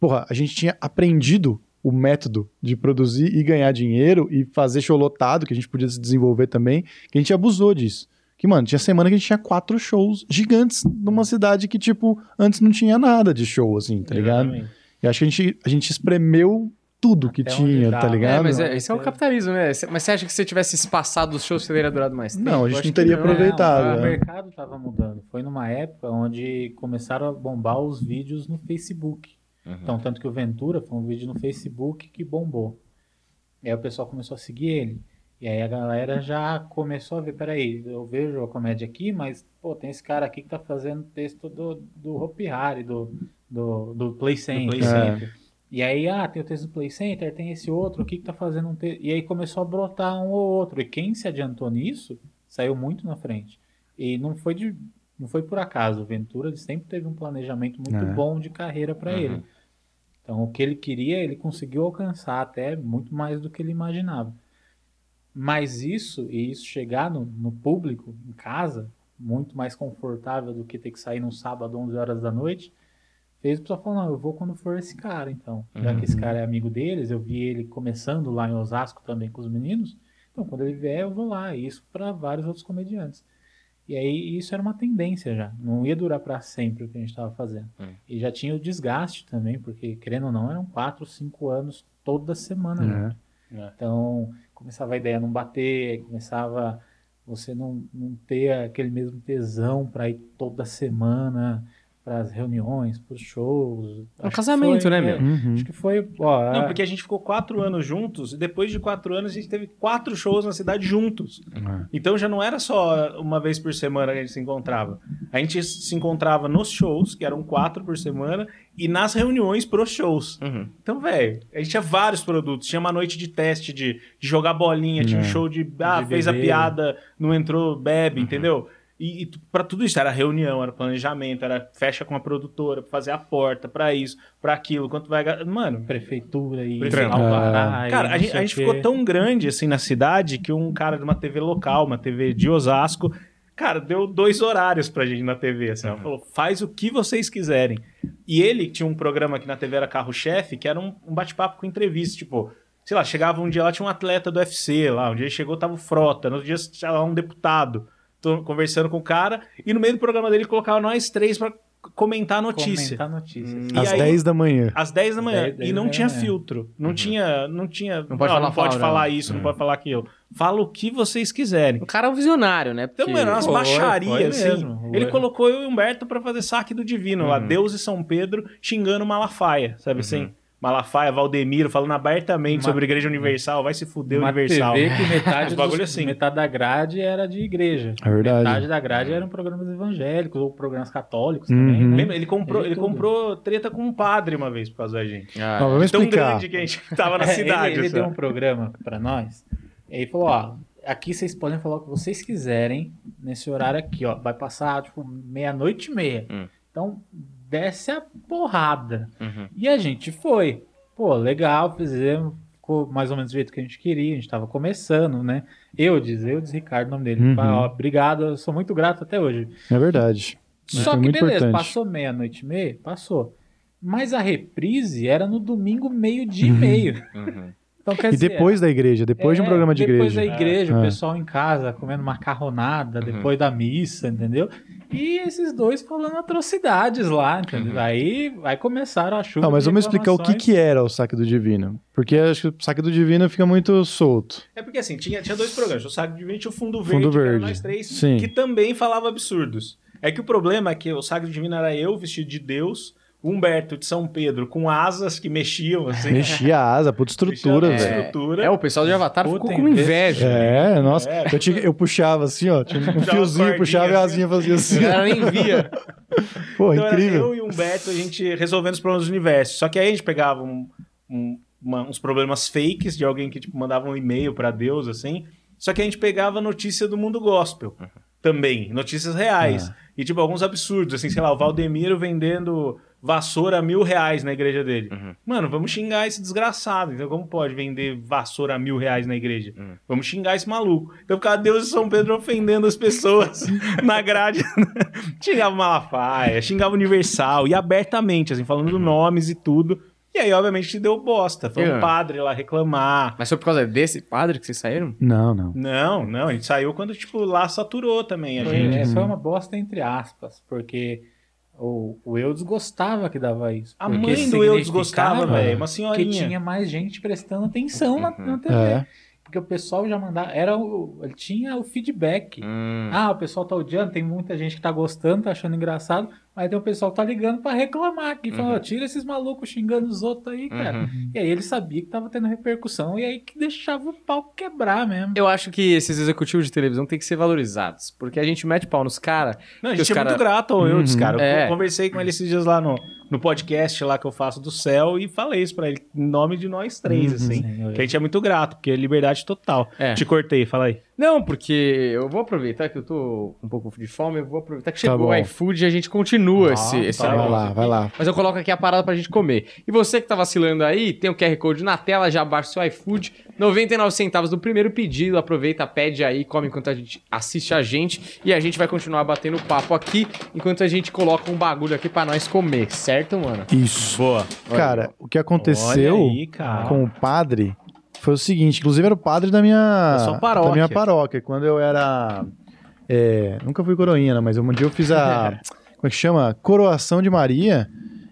porra, a gente tinha aprendido o método de produzir e ganhar dinheiro e fazer show lotado, que a gente podia se desenvolver também, que a gente abusou disso. Que, mano, tinha semana que a gente tinha quatro shows gigantes numa cidade que, tipo, antes não tinha nada de show, assim, tá ligado? Exatamente. E acho que a gente, a gente espremeu tudo que Até tinha, tá né? ligado? É, mas é, esse é o capitalismo, né? Mas você acha que se você tivesse espaçado os shows, você teria durado mais tempo? Não, a gente não teria não. aproveitado. Não, é. o mercado estava mudando. Foi numa época onde começaram a bombar os vídeos no Facebook. Então, tanto que o Ventura foi um vídeo no Facebook que bombou. E aí o pessoal começou a seguir ele. E aí a galera já começou a ver, peraí, eu vejo a comédia aqui, mas, pô, tem esse cara aqui que tá fazendo texto do, do Hopi Hari, do, do, do Play Center. Play Center. E aí, ah, tem o texto do Play Center, tem esse outro aqui que tá fazendo um texto. E aí começou a brotar um ou outro. E quem se adiantou nisso saiu muito na frente. E não foi de não foi por acaso. O Ventura sempre teve um planejamento muito É. bom de carreira para Uhum. ele. Então, o que ele queria, ele conseguiu alcançar até muito mais do que ele imaginava. Mas isso, e isso chegar no, no público, em casa, muito mais confortável do que ter que sair num sábado, 11 horas da noite, fez o pessoal falar, não, eu vou quando for esse cara, então. Já que esse cara é amigo deles, eu vi ele começando lá em Osasco também com os meninos, então quando ele vier eu vou lá. E isso para vários outros comediantes. E aí isso era uma tendência já. Não ia durar para sempre o que a gente estava fazendo. Hum. E já tinha o desgaste também, porque querendo ou não, eram quatro, cinco anos toda semana. Junto. Então começava a ideia não bater, começava você não, não ter aquele mesmo tesão para ir toda semana para as reuniões, para os shows. É um casamento, foi- né, é, meu? Uhum. Acho que foi. Ó, Não, é- porque a gente ficou quatro anos juntos e depois de quatro anos a gente teve quatro shows na cidade juntos. É. Então já não era só uma vez por semana que a gente se encontrava. A gente se encontrava nos shows, que eram quatro por semana, e nas reuniões pros shows. Uhum. Então, velho, a gente tinha vários produtos. Tinha uma noite de teste de, de jogar bolinha, tinha um É. show de. Ah, De fez a piada, não entrou, bebe, entendeu? E, e pra tudo isso, era reunião, era planejamento, era fecha com a produtora, pra fazer a porta, pra isso, pra aquilo, quanto vai. Mano, prefeitura e Prefeitura. alvará. e Cara, a gente, a gente ficou tão grande assim na cidade que um cara de uma TV local, uma TV de Osasco, cara, deu dois horários pra gente na TV. Assim, ela falou: faz o que vocês quiserem. E ele tinha um programa que na TV era carro-chefe, que era um, um bate-papo com entrevista. Tipo, sei lá, chegava um dia lá, tinha um atleta do UFC lá, um dia chegou, tava o Frota, no outro dia tinha lá um deputado. Tô conversando com o cara, e no meio do programa dele colocava nós três pra comentar a notícia. Comentar notícias. E Às aí- 10 da manhã. Às 10 da manhã. 10, 10 e não tinha manhã. filtro. Não tinha. Não tinha. Não pode ó, falar não pode falar isso, não pode falar aquilo. Fala o que vocês quiserem. O cara é um visionário, né? Então, mano, umas baixarias, assim. mesmo. Ele colocou eu e o Humberto pra fazer saque do divino lá. Deus e São Pedro xingando Malafaia, sabe assim? Malafaia, Valdemiro, falando abertamente Uma- sobre a Igreja Universal. Vai se fuder, Uma Universal. TV que metade, dos- assim. metade da grade era de igreja. É verdade. Metade da grade eram programas evangélicos ou programas católicos Uhum. também, né? Lembra? Ele comprou, Ele ele comprou treta com um padre uma vez por causa da gente. Ah, Ó, vamos Tão explicar. grande que a gente tava na É, cidade. Ele, ele deu um programa pra nós. E ele falou, ó, aqui vocês podem falar o que vocês quiserem nesse horário aqui, ó. Vai passar, tipo, meia-noite e meia. Hum. Então, desce a porrada. Uhum. E a gente foi. Pô, legal, fizemos. Ficou mais ou menos do jeito que a gente queria. A gente tava começando, né? Eu diz, eu diz Ricardo, o nome dele. Uhum. Fala, ó, obrigado, eu sou muito grato até hoje. É verdade. Só é que beleza, importante. passou meia-noite e meia, passou. Mas a reprise era no domingo meio-dia e meio. Uhum. Então, quer E dizer, depois da igreja, depois de um é, programa de depois igreja. da igreja, É. o pessoal em casa comendo macarronada, depois da missa, entendeu? E esses dois falando atrocidades lá, entendeu? Aí, aí começaram a chuva. Não, mas vamos explicar o que, que era o saque do divino. Porque acho que o saque do divino fica muito solto. É porque assim, tinha, tinha dois programas. O Saco de Divino tinha o Fundo Verde, Fundo Verde. nós três, Sim. que também falava absurdos. É que o problema é que o Saco Divino era eu vestido de Deus, Humberto de São Pedro com asas que mexiam, assim. Mexia a asa, puta estrutura, velho. estrutura. É, o pessoal de Avatar Puta ficou com inveja. É, nossa. É. Eu, tinha- eu puxava assim, ó. Tinha um Puxava fiozinho, puxava e a cordinhas, asinha fazia O assim. cara nem via. Pô, Então era incrível. eu e o Humberto, a gente resolvendo os problemas do universo. Só que aí a gente pegava um- um- uma- uns problemas fakes de alguém que tipo, mandava um e-mail pra Deus, assim. Só que a gente pegava notícia do mundo gospel também, notícias reais. E tipo, alguns absurdos, assim, sei lá, o Valdemiro vendendo vassoura a mil reais na igreja dele. Mano, vamos xingar esse desgraçado. Então, como pode vender vassoura a mil reais na igreja? Vamos xingar esse maluco. Então, ficava Deus e São Pedro ofendendo as pessoas na grade. xingava o Malafaia, xingava o Universal, e abertamente, assim, falando nomes e tudo. E aí, obviamente, deu bosta. Foi um É. padre lá reclamar. Mas foi por causa desse padre que vocês saíram? Não, não. Não, não, a gente saiu quando, tipo, lá saturou também a gente. é, foi uma bosta entre aspas, porque o, o Eudes gostava que dava isso. A mãe do Eudes gostava, velho, uma Que senhorinha. tinha mais gente prestando atenção na, na TV. É. Porque o pessoal já mandava. Era o, ele tinha o feedback. Hum. Ah, o pessoal tá odiando, tem muita gente que tá gostando, tá achando engraçado, mas tem o pessoal que tá ligando pra reclamar aqui, falando, Uhum. "Ó, tira esses malucos xingando os outros aí, cara. Uhum. E aí ele sabia que tava tendo repercussão, e aí que deixava o pau quebrar mesmo. Eu acho que esses executivos de televisão têm que ser valorizados. Porque a gente mete pau nos caras. Não, a que gente é cara- muito grato ao Uhum. cara. Eu É. conversei com ele esses dias lá no, no podcast lá que eu faço do céu e falei isso pra ele, em nome de nós três, Uhum. assim. Sim, eu- Que a gente é muito grato, porque é liberdade total. É. Te cortei, fala aí. Não, porque eu vou aproveitar que eu tô com um pouco de fome, eu vou aproveitar que Tá chegou bom. o iFood e a gente continua Ah, esse, esse tá Vai lá, vai lá. Mas eu coloco aqui a parada pra gente comer. E você que tá vacilando aí, tem o QR Code na tela, já baixa o seu iFood. 99 centavos do primeiro pedido. Aproveita, pede aí, come enquanto a gente assiste a gente. E a gente vai continuar batendo papo aqui, enquanto a gente coloca um bagulho aqui pra nós comer, certo, mano? Isso. Boa. Cara, o que aconteceu aí, cara. com o padre foi o seguinte, inclusive era o padre da minha, da minha paróquia. Quando eu era. é, nunca fui coroinha, né, mas um dia eu fiz a. como é que chama? Coroação de Maria.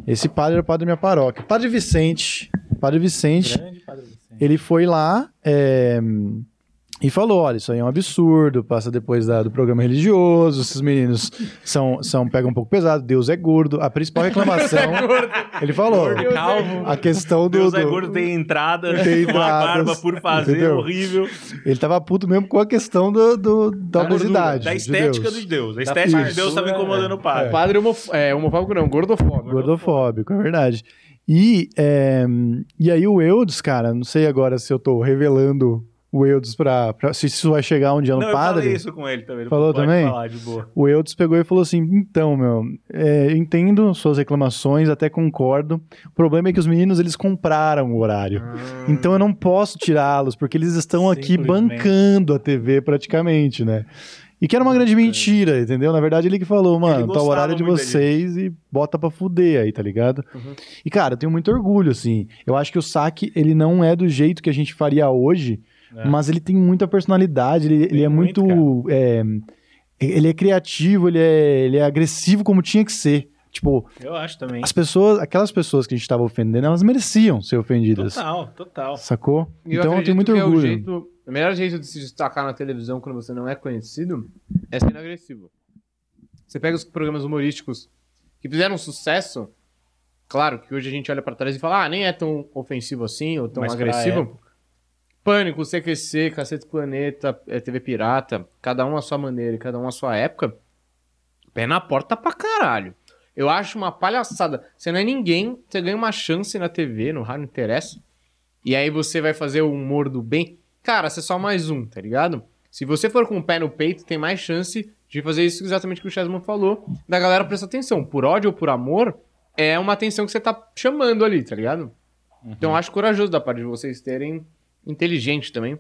Esse padre era o padre da minha paróquia. Padre Vicente. Padre Vicente. Grande Padre Vicente. Ele foi lá é, e falou: olha, isso aí é um absurdo, passa depois da- do programa religioso, esses meninos são, são pegam um pouco pesado, Deus é gordo. A principal reclamação. ele falou: Gordo, calvo. a questão do. Deus é do- gordo, tem entrada, Tem uma entradas, barba por fazer, entendeu? horrível. Ele tava puto mesmo com a questão do, do- da Da obesidade. Da de estética Deus. de Deus. A Da estética de fartura, Deus estava incomodando o padre. O padre homof é, homofóbico não, gordofóbico. Gordofóbico, é verdade. E, é, e aí o Eudes, cara, não sei agora se eu tô revelando o Eudes pra, pra- se isso vai chegar um dia no Não, eu padre. falei isso com ele também. Falou pode também? falar de boa. O Eudes pegou e falou assim: então, meu, é, eu entendo suas reclamações, até concordo. O problema é que os meninos eles compraram o horário. Então eu não posso tirá-los, porque eles estão aqui bancando a TV praticamente, né? E que era uma grande mentira, entendeu? Na verdade, ele que falou, mano, tá o horário de vocês e bota pra fuder aí, tá ligado? Uhum. E, cara, eu tenho muito orgulho, assim. Eu acho que o saque, ele não é do jeito que a gente faria hoje, É. mas ele tem muita personalidade, ele, ele é muito, muito. é, ele é criativo, ele é, ele é agressivo como tinha que ser. Tipo, Eu acho também. as pessoas, aquelas pessoas que a gente tava ofendendo, elas mereciam ser ofendidas. Total, total. Sacou? E então eu tenho muito que é o orgulho. jeito- o melhor jeito de se destacar na televisão quando você não é conhecido é sendo agressivo. Você pega os programas humorísticos que fizeram sucesso, claro que hoje a gente olha pra trás e fala, ah, nem é tão ofensivo assim, ou tão Mas pra agressivo. Pânico, CQC, Cacete Planeta, é, TV Pirata, cada um à sua maneira e cada um à sua época, pé na porta pra caralho. Eu acho uma palhaçada. Você não é ninguém, você ganha uma chance na TV, no rádio, não interessa. E aí você vai fazer o humor do bem. Cara, você é só mais um, tá ligado? Se você for com o pé no peito, tem mais chance de fazer isso exatamente que o Chesman falou, da galera prestar atenção. Por ódio ou por amor, é uma atenção que você tá chamando ali, tá ligado? Então eu acho corajoso da parte de vocês terem inteligente também,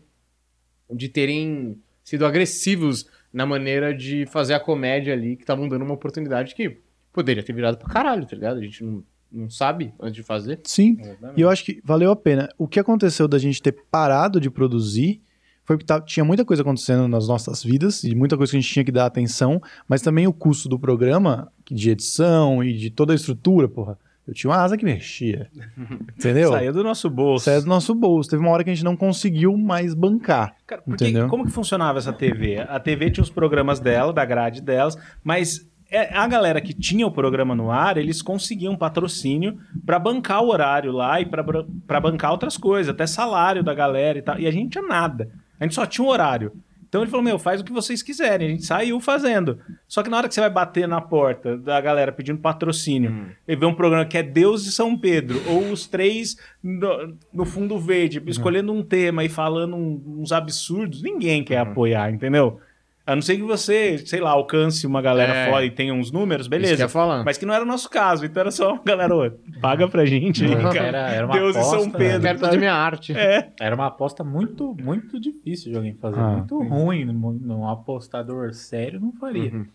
de terem sido agressivos na maneira de fazer a comédia ali, que estavam dando uma oportunidade que poderia ter virado pra caralho, tá ligado? A gente não, não sabe antes de fazer. Sim. E eu acho que valeu a pena. O que aconteceu da gente ter parado de produzir foi que tá- tinha muita coisa acontecendo nas nossas vidas e muita coisa que a gente tinha que dar atenção, mas também o custo do programa, de edição e de toda a estrutura, porra. Eu tinha uma asa que mexia. Entendeu? Saiu do nosso bolso. Saia do nosso bolso. Teve uma hora que a gente não conseguiu mais bancar. Cara, porque Entendeu? como que funcionava essa TV? A TV tinha os programas dela, da grade delas, mas é, a galera que tinha o programa no ar, eles conseguiam patrocínio pra bancar o horário lá e pra bancar outras coisas, até salário da galera e tal. E a gente tinha nada. A gente só tinha um horário. Então ele falou: Meu, faz o que vocês quiserem. A gente saiu fazendo. Só que na hora que você vai bater na porta da galera pedindo patrocínio, e vê um programa que é Deus de São Pedro, ou os três no, no fundo verde, escolhendo um tema e falando um- uns absurdos, ninguém quer apoiar, entendeu? A não ser que você, sei lá, alcance uma galera É. fora e tenha uns números, Isso que beleza. ia falar. Mas que não era o nosso caso, então era só, galera, ô, paga pra gente aí, Uhum. cara. Era, era uma Deus e aposta, São Pedro. Quero fazer minha arte. É, Era uma aposta muito, muito difícil de alguém fazer. Ah. muito ruim. Num num apostador sério não faria. Uhum.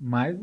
Mas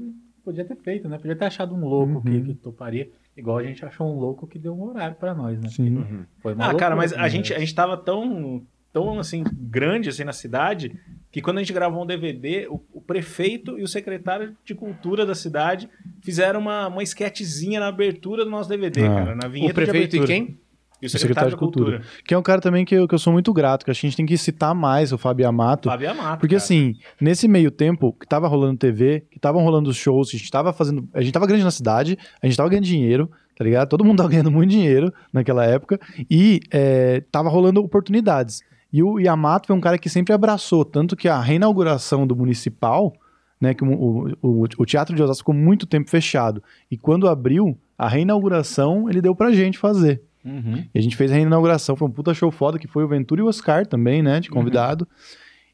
podia ter feito, né? Podia ter achado um louco que, Uhum. que toparia. Igual a gente achou um louco que deu um horário pra nós, né? Sim. Uhum. Foi uma Ah, cara, loucura, mas né, a gente, a gente tava tão, tão assim, grande assim na cidade, que quando a gente gravou um DVD, o, o prefeito e o secretário de cultura da cidade fizeram uma, uma esquetezinha na abertura do nosso DVD, Ah. cara, na vinheta O prefeito de e quem? E o secretário, de cultura. Que é um cara também que eu, que eu sou muito grato, que acho que a gente tem que citar mais o Fábio Amato. Fábio Amato, Porque cara. assim, nesse meio tempo que tava rolando TV, que estavam rolando os shows, a gente tava fazendo. A gente tava grande na cidade, a gente tava ganhando dinheiro, tá ligado? Todo mundo tava ganhando muito dinheiro naquela época. E é, tava rolando oportunidades. E o Yamato foi um cara que sempre abraçou, tanto que a reinauguração do municipal né? Que o, o, o Teatro de Osasco ficou muito tempo fechado. E quando abriu, a reinauguração ele deu pra gente fazer. Uhum. E a gente fez a reinauguração, foi um puta show foda, que foi o Ventura e o Oscar também, né, de convidado.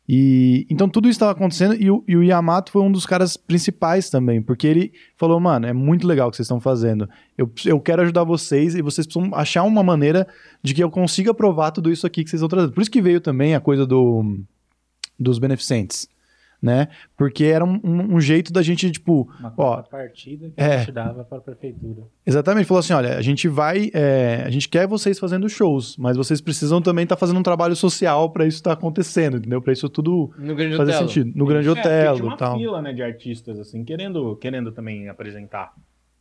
E então tudo isso estava acontecendo e o, e o Yamato foi um dos caras principais também, porque ele falou, mano, é muito legal o que vocês estão fazendo. Eu, eu quero ajudar vocês e vocês precisam achar uma maneira de que eu consiga provar tudo isso aqui que vocês estão trazendo. Por isso que veio também a coisa do, dos beneficentes, né? Porque era um, um- um jeito da gente, tipo, Uma ó, partida que é. a gente dava para a prefeitura. Exatamente, falou assim: olha, a gente vai. é, a gente quer vocês fazendo shows, mas vocês precisam também estar fazendo um trabalho social para isso estar acontecendo, entendeu? Para isso tudo No Grande fazer Hotel. sentido. No Grande É, Hotel tinha e uma tal. fila, né, de artistas, assim, querendo, querendo também apresentar.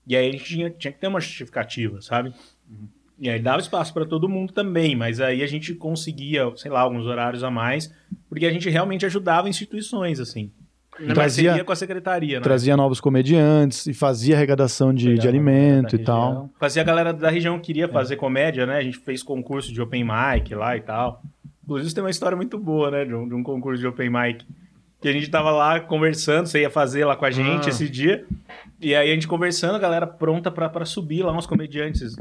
E aí a gente tinha, tinha que ter uma justificativa, sabe? E aí dava espaço para todo mundo também, mas aí a gente conseguia, sei lá, alguns horários a mais, porque a gente realmente ajudava instituições, assim. Na Trazia- parceria com a secretaria, né? Trazia novos comediantes e fazia arrecadação de, de alimento e tal. Fazia a galera da região que queria fazer comédia, né? A gente fez concurso de open mic lá e tal. Inclusive, tem uma história muito boa, né? De um, de um concurso de open mic. Que a gente tava lá conversando, você ia fazer lá com a gente Ah. esse dia. E aí a gente conversando, a galera pronta pra, pra subir lá, uns comediantes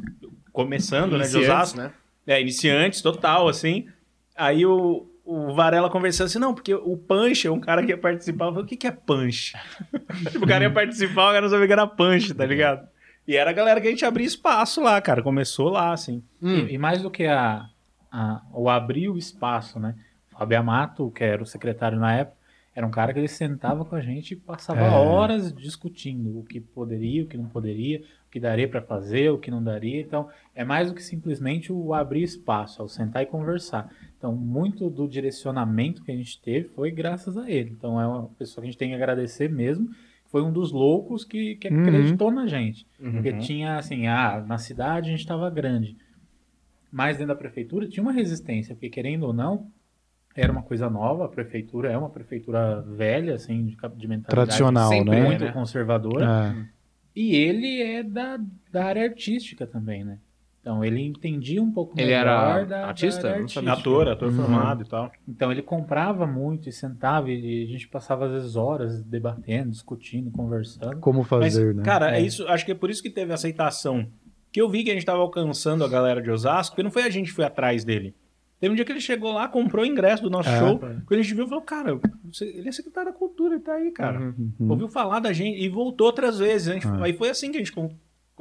começando, né? De Iniciantes, Osasco. né? É, iniciantes, total, assim. Aí o, o Varela conversando assim, não, porque o Punch é um cara que ia participar. Eu falei, o que, que é Punch? tipo, o cara ia participar, o cara não sabia que era Punch, tá ligado? E era a galera que a gente abria espaço lá, cara. Começou lá, assim. Hum. E, e mais do que a, a- o abrir o espaço, né? O Fábio Amato, que era o secretário na época, era um cara que ele sentava com a gente e passava É. horas discutindo o que poderia, o que não poderia, o que daria para fazer, o que não daria. Então, é mais do que simplesmente o abrir espaço, é o sentar e conversar. Então, muito do direcionamento que a gente teve foi graças a ele. Então, é uma pessoa que a gente tem que agradecer mesmo. Foi um dos loucos que, que Uhum. acreditou na gente. Porque Uhum. tinha assim, ah, na cidade a gente estava grande. Mas dentro da prefeitura tinha uma resistência, porque querendo ou não, era uma coisa nova, a prefeitura é uma prefeitura velha, assim, de, de mentalidade Tradicional, sempre né? muito né? conservadora. É. E ele é da, da área artística também, né? Então ele entendia um pouco Ele melhor era da, artista? da área. Ator, ator Uhum. formado e tal. Então ele comprava muito e sentava e a gente passava às vezes horas debatendo, discutindo, conversando. Como Mas, fazer, né? cara, é. É. isso. Acho que é por isso que teve aceitação. Que eu vi que a gente tava alcançando a galera de Osasco, porque não foi a gente que foi atrás dele. Teve um dia que ele chegou lá, comprou o ingresso do nosso É. show. Quando a gente viu, falou, cara, você- ele é secretário da cultura, ele tá aí, cara. Uhum. Uhum. Ouviu falar da gente e voltou outras vezes. A gente- É. Aí foi assim que a gente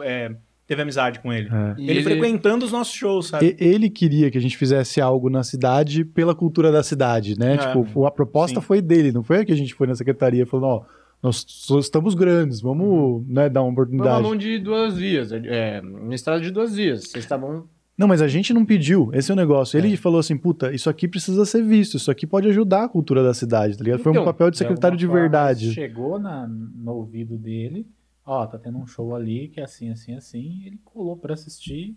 é, teve amizade com ele. É. Ele, ele- frequentando os nossos shows, sabe? E- Ele queria que a gente fizesse algo na cidade pela cultura da cidade, né? É. Tipo, a proposta Sim. foi dele, não foi que a gente foi na secretaria falando, ó, nós só estamos grandes, vamos né, dar uma Foi oportunidade. mão de duas vias. É, uma estrada de duas vias. Vocês estavam. Não, mas a gente não pediu, esse é o negócio. Ele falou assim, puta, isso aqui precisa ser visto, isso aqui pode ajudar a cultura da cidade, tá ligado? Foi um Então, papel de secretário de forma, verdade. Chegou na, no ouvido dele, ó, tá tendo um show ali que é assim, assim, assim. Ele colou pra assistir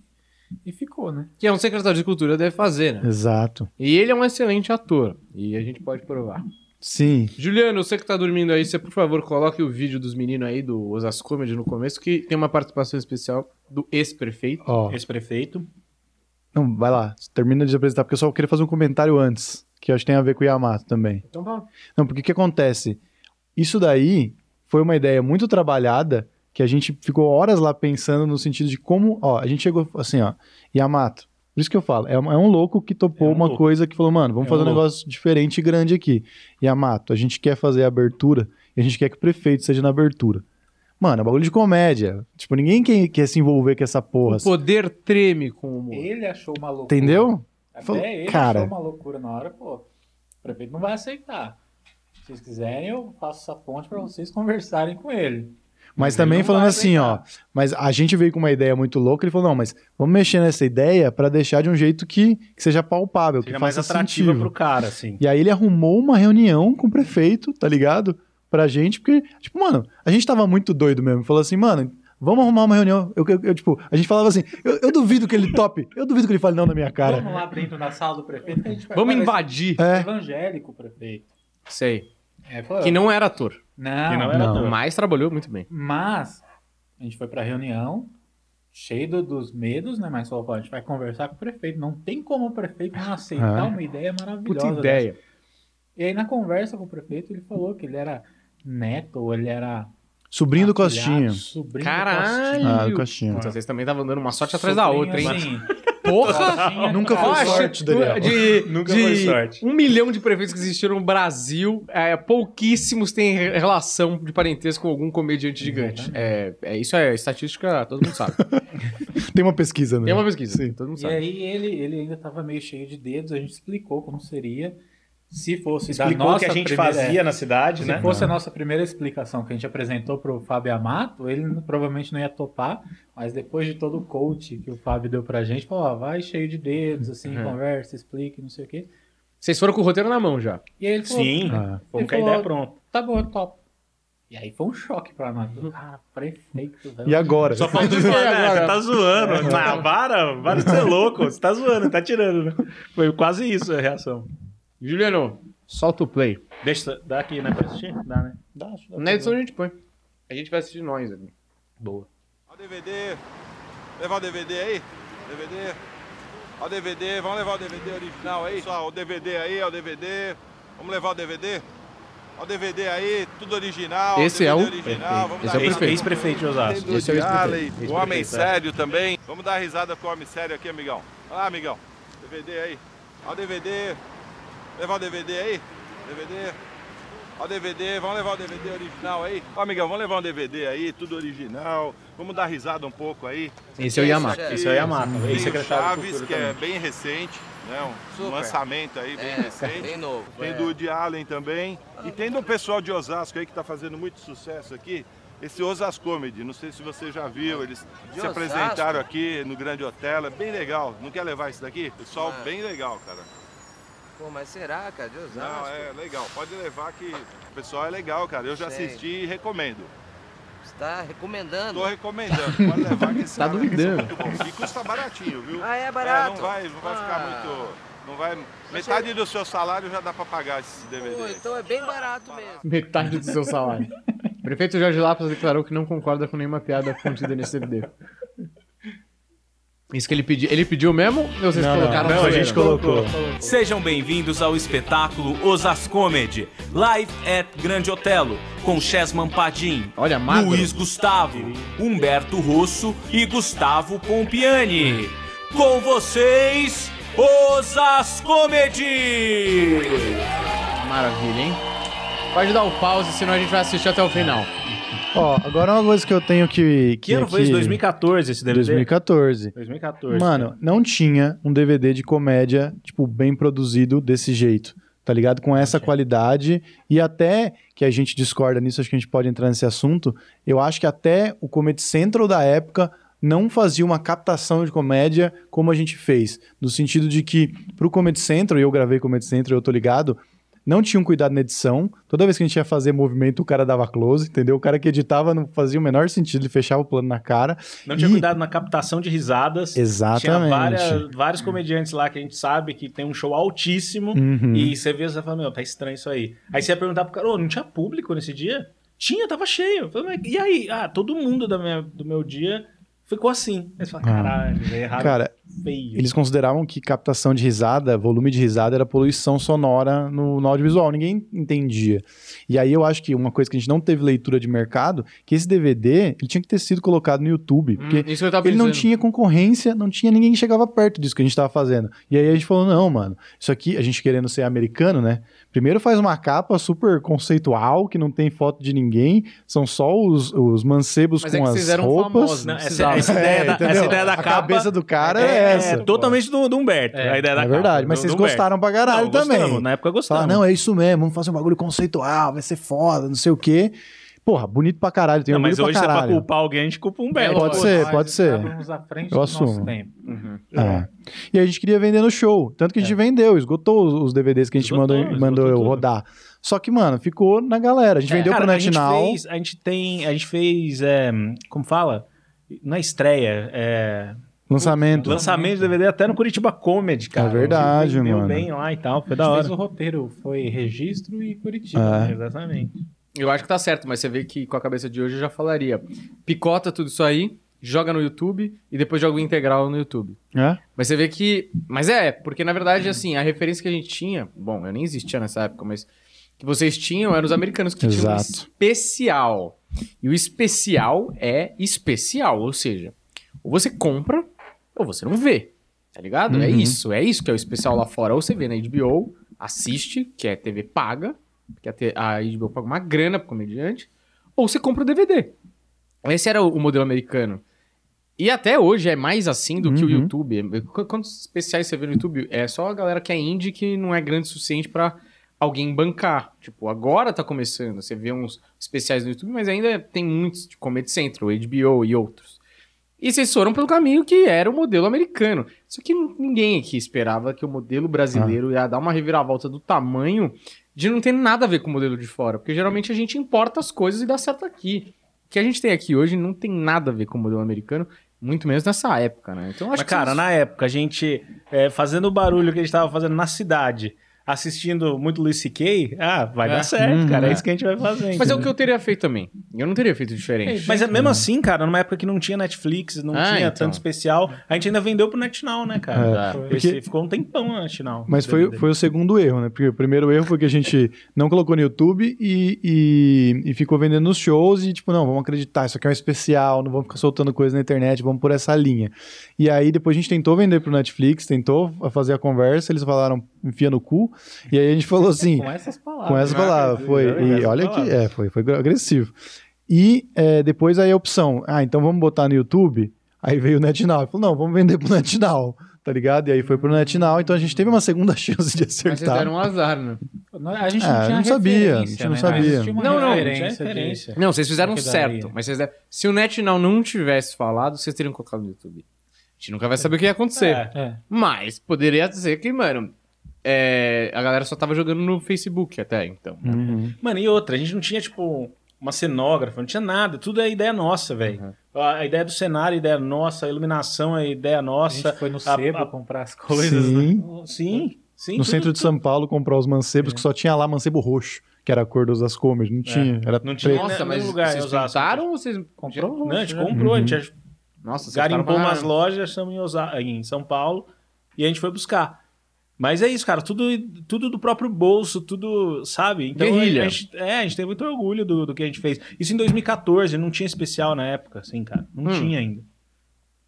e ficou, né? Que é um secretário de cultura deve fazer, né? Exato. E ele é um excelente ator. E a gente pode provar. Sim. Juliano, você que tá dormindo aí, você por favor coloque o vídeo dos meninos aí do Osas Comedy no começo, que tem uma participação especial do ex-prefeito. Ó, Ex-prefeito. Não, vai lá, termina de apresentar, porque eu só queria fazer um comentário antes, que eu acho que tem a ver com o Yamato também. Então fala. Não, porque o que acontece? Isso daí foi uma ideia muito trabalhada que a gente ficou horas lá pensando no sentido de como, ó, a gente chegou assim, ó, Yamato. Por isso que eu falo, é um, é um louco que topou É um uma louco. coisa que falou, mano, vamos É fazer um um negócio diferente e grande aqui. Yamato, a gente quer fazer a abertura e a gente quer que o prefeito seja na abertura. Mano, é bagulho de comédia. Tipo, ninguém quer, quer se envolver com essa porra. O poder treme com o humor. Ele achou uma loucura. Entendeu? Até Falou, ele cara. achou uma loucura na hora, pô. O prefeito não vai aceitar. Se vocês quiserem, eu faço essa ponte pra vocês conversarem com ele. Mas Ele também falando assim, ó, mas a gente veio com uma ideia muito louca, ele falou, não, mas vamos mexer nessa ideia pra deixar de um jeito que, que seja palpável, Seja que mais faça atrativa sentido. pro cara, assim. E aí ele arrumou uma reunião com o prefeito, tá ligado? Pra gente, porque, tipo, mano, a gente tava muito doido mesmo. Falou assim, mano, vamos arrumar uma reunião. Eu, eu- eu, tipo, a gente falava assim, eu, eu duvido que ele tope, eu duvido que ele fale não na minha cara. Vamos lá dentro da sala do prefeito que a gente vai Vamos invadir. É. evangélico, prefeito. Sei. É, falou, Que não era ator. não, Que não era não. ator. Mas trabalhou muito bem. Mas a gente foi pra reunião, cheio do- dos medos, né? Mas falou, pô, a gente vai conversar com o prefeito. Não tem como o prefeito não aceitar É. uma ideia maravilhosa. Puta dessa. ideia. E aí, na conversa com o prefeito, ele falou que ele era neto, ou ele era. Sobrinho do Costinho. Sobrinho Caralho! do Ah, do Costinho. Então, vocês também estavam dando uma sorte atrás da outra, hein? Assim, Porra! Costinha, Nunca foi sorte, Daniel. De, Nunca de foi sorte. Um milhão de prefeitos que existiram no Brasil, é, pouquíssimos têm re- relação de parentesco com algum comediante gigante. É, é, isso é estatística, todo mundo sabe. Tem uma pesquisa, né? Tem uma pesquisa, Sim. todo mundo E sabe. aí ele, ele ainda tava meio cheio de dedos, a gente explicou como seria se fosse da Explicou o nossa que a gente primeira- fazia na cidade, Se né? fosse a nossa primeira explicação que a gente apresentou pro Fábio Amato, ele provavelmente não ia topar, mas depois de todo o coach que o Fábio deu pra gente, falou, ó, vai cheio de dedos, assim, Uhum. conversa, explique, não sei o quê. Vocês foram com o roteiro na mão já. E aí ele falou, Sim, Ah. com a ideia pronta. tá bom, eu topo. E aí foi um choque pra nós. Ah, prefeito, velho. E agora? Só falta zoar, né? agora? Você tá zoando. Ah, para, para de ser louco. Você tá zoando, tá tirando, né? Foi quase isso a reação. Juliano, solta o play. Deixa, dá aqui, né, pra assistir? Dá, né? Dá, dá Na edição a gente põe. A gente vai assistir nós ali. Boa. Ó o DVD. Levar o DVD aí? DVD. Ó o DVD, vamos levar o DVD original aí? Só o DVD aí, ó o DVD. Vamos levar o DVD? Ó o DVD aí, tudo original. Esse é DVD o original. Vamos Esse dar é o Ex- prefeito. Ex-prefeito de Osasco. Esse é o ex-prefeito. O Homem é. Sério também. Vamos dar risada com o Homem Sério aqui, amigão. Olha lá, amigão. DVD aí. Ó o DVD. Levar o DVD aí? DVD. Ó o DVD, vamos levar o DVD original aí? Ó, amigão, vamos levar um DVD aí, tudo original. Vamos dar risada um pouco aí. Esse é o Yamaha. Esse é o Yamaha, Tem o ex-secretário de Chaves, Cultura que é também. bem recente, né? Um Super. lançamento aí bem É, recente. bem novo. Tem é. do Woody Allen também. E tem do pessoal de Osasco aí que está fazendo muito sucesso aqui. Esse Osasco Comedy, não sei se você já viu, eles De se Osasco? apresentaram aqui no Grande Hotel, é bem legal. Não quer levar isso daqui? Pessoal Ah. bem legal, cara. Pô, mas será, cara? De Osasco? Não, é legal. Pode levar que o pessoal é legal, cara. Eu já Sei. assisti e recomendo. Você tá recomendando? Tô recomendando. Pode levar que esse Tá cara são muito bom. E custa baratinho, viu? Ah, é barato? não vai, não vai ficar Ah. muito. Não vai. Metade do seu salário já dá pra pagar esse DVD. Pô, então é bem barato mesmo. Metade do seu salário. O prefeito Jorge Lapas declarou que não concorda com nenhuma piada contida nesse DVD. Isso que ele pediu. Ele pediu mesmo ou vocês Não, não, colocaram não, na a gente colocou. Sejam bem-vindos ao espetáculo Osas Comedy, Live at Grande Otelo, com Chesman Padim, Olha, magro. Luiz Gustavo, Humberto Rosso e Gustavo Pompiani. Com vocês, Osas Comedy! Maravilha, hein? Pode dar o pause, senão a gente vai assistir até o final. Ó, agora uma coisa que eu tenho que... Que ano foi isso? 2014 esse DVD? 2014. 2014. Mano, não tinha um DVD de comédia, tipo, bem produzido desse jeito. Tá ligado? Com essa qualidade. E até que a gente discorda nisso, acho que a gente pode entrar nesse assunto. Eu acho que até o Comedy Central da época não fazia uma captação de comédia como a gente fez. No sentido de que, pro Comedy Central, e eu gravei Comedy Central, eu tô ligado, não tinha um cuidado na edição. Toda vez que a gente ia fazer movimento, o cara dava close, entendeu? O cara que editava não fazia o menor sentido, ele fechava o plano na cara. Não tinha E- cuidado na captação de risadas. Exatamente. Tinha várias- vários comediantes lá que a gente sabe que tem um show altíssimo. Uhum. E você vê você fala, meu, tá estranho isso aí. Aí você ia perguntar pro cara, ô, não tinha público nesse dia? Tinha, tava cheio. Eu falei, "Mas e aí? Ah, todo mundo da minha- do meu dia ficou assim. Aí você fala, Ah. caralho, é errado Cara, feio. Eles consideravam que captação de risada, volume de risada, era poluição sonora no, no audiovisual. Ninguém entendia. E aí eu acho que uma coisa que a gente não teve leitura de mercado, que esse DVD, ele tinha que ter sido colocado no YouTube. Porque Hum, isso que eu tava ele não tinha concorrência, não tinha ninguém que chegava perto disso que a gente tava fazendo. E aí a gente falou, não, mano, isso aqui, a gente querendo ser americano, né? Primeiro faz uma capa super conceitual, que não tem foto de ninguém, são só os, os mancebos Mas é com que as roupas. famosos, não essa, essa ideia da, entendeu? essa ideia da a capa cabeça do cara é, é, essa. totalmente do, do Humberto. É. a ideia da É verdade, capa, mas do- vocês do gostaram pra caralho Não, também. gostamos, Na época Fala, gostamos. não, é isso mesmo, vamos fazer um bagulho conceitual, vai ser foda, não sei o quê. Porra, bonito pra caralho, tem Não, mas pra hoje você é pra caralho. culpar alguém, a gente culpa o Humberto. É, pode Pô, ser, pode ser. estávamos à frente Eu do assumo. nosso tempo. É. E a gente queria vender no show. Tanto que a gente vendeu, esgotou os, DVDs que a gente Esgotou, mandou, mandou tudo. rodar. Só que, mano, ficou na galera. A gente vendeu É, Cara, pro a gente NetNow. fez, a gente tem, a gente fez, é, como fala? Na estreia, é, Lançamento. lançamento de DVD até no Curitiba Comedy, cara. É verdade, A gente vendeu mano. bem lá e tal, foi A da gente hora. fez o roteiro, foi registro e Curitiba. É. Exatamente. Eu acho que tá certo, mas você vê que com a cabeça de hoje eu já falaria. Picota tudo isso aí, joga no YouTube e depois joga o integral no YouTube. É? Mas você vê que. Mas é, porque na verdade, assim, a referência que a gente tinha. Bom, eu nem existia nessa época, mas. que vocês tinham eram os americanos que tinham um Exato. especial. E o especial é especial, ou seja, ou você compra ou você não vê. Tá ligado? É Uhum. isso, é isso que é o especial lá fora. Ou você vê na HBO, assiste, que é TV paga, porque a, HBO paga uma grana pro comediante, ou você compra o DVD. Esse era o, modelo americano. E até hoje é mais assim do que o Uhum. YouTube. Qu- Quantos especiais você vê no YouTube? É só a galera que é indie que não é grande o suficiente pra alguém bancar. Tipo, agora tá começando. Você vê uns especiais no YouTube, mas ainda tem muitos de Comedy Central, HBO e outros. E vocês foram pelo caminho que era o modelo americano. Só que ninguém aqui esperava que o modelo brasileiro ia dar uma reviravolta do tamanho de não ter nada a ver com o modelo de fora. Porque geralmente a gente importa as coisas e dá certo aqui. O que a gente tem aqui hoje não tem nada a ver com o modelo americano, muito menos nessa época, né? Então acho Mas, que cara, na época, a gente é, fazendo o barulho que a gente tava fazendo na cidade, assistindo muito Luis C.K., ah, vai É. dar certo, Uhum. cara. É É. isso que a gente vai fazer. Mas é o que eu teria feito também. Eu não teria feito diferente. Mas é mesmo assim, cara, numa época que não tinha Netflix, não Ah, tinha então. tanto especial, a gente ainda vendeu pro NetNow, né, cara? É. Esse Porque- ficou um tempão no NetNow. Mas foi, foi o segundo erro, né? Porque o primeiro erro foi que a gente não colocou no YouTube e, e, e ficou vendendo nos shows e, tipo, não, vamos acreditar, isso aqui é um especial, não vamos ficar soltando coisa na internet, vamos por essa linha. E aí depois a gente tentou vender pro Netflix, tentou fazer a conversa, eles falaram, enfia no cu, e aí a gente falou assim, Com essas palavras. com essa palavra, foi, e essas olha palavras. que, é, foi, foi agressivo. E é, depois aí a opção, ah, então vamos botar no YouTube, aí veio o NetNow, falou, não, vamos vender pro NetNow, tá ligado? E aí foi pro NetNow, então a gente teve uma segunda chance de Mas vocês acertar. deram um azar, né? Não, A gente Ah, não tinha não sabia, a gente não né? sabia. uma Não, não, referência tinha de- referência. Não, vocês fizeram certo. Mas vocês se o NetNow não tivesse falado, vocês teriam colocado no YouTube. A gente nunca vai saber o que ia acontecer. É. É. Mas poderia dizer que, mano, é, a galera só tava jogando no Facebook até então. né? Uhum. Mano, e outra, a gente não tinha, tipo, uma cenógrafa, não tinha nada, tudo é ideia nossa, velho. Uhum. A, a ideia do cenário, a ideia nossa, a iluminação, a ideia A nossa. gente foi no a- sebo a- comprar as coisas, né? Sim, Sim, sim. no tudo- centro de São Paulo comprar os mancebos, que só tinha lá mancebo roxo, que era a cor dos Ascomers, não tinha, era Não tinha. preto. Nossa, mas lugar vocês pintaram ou vocês... Comprou? Não, a gente né? comprou, a Uhum. gente Nossa, vocês garimpou umas lojas, estamos em, Osa- em São Paulo, e a gente foi buscar. Mas é isso, cara, tudo, tudo do próprio bolso, tudo, sabe? Então Guerrilha. A, gente, é, a gente tem muito orgulho do, do que a gente fez. Isso em 2014, não tinha especial na época, assim, cara. Não Hum. tinha ainda.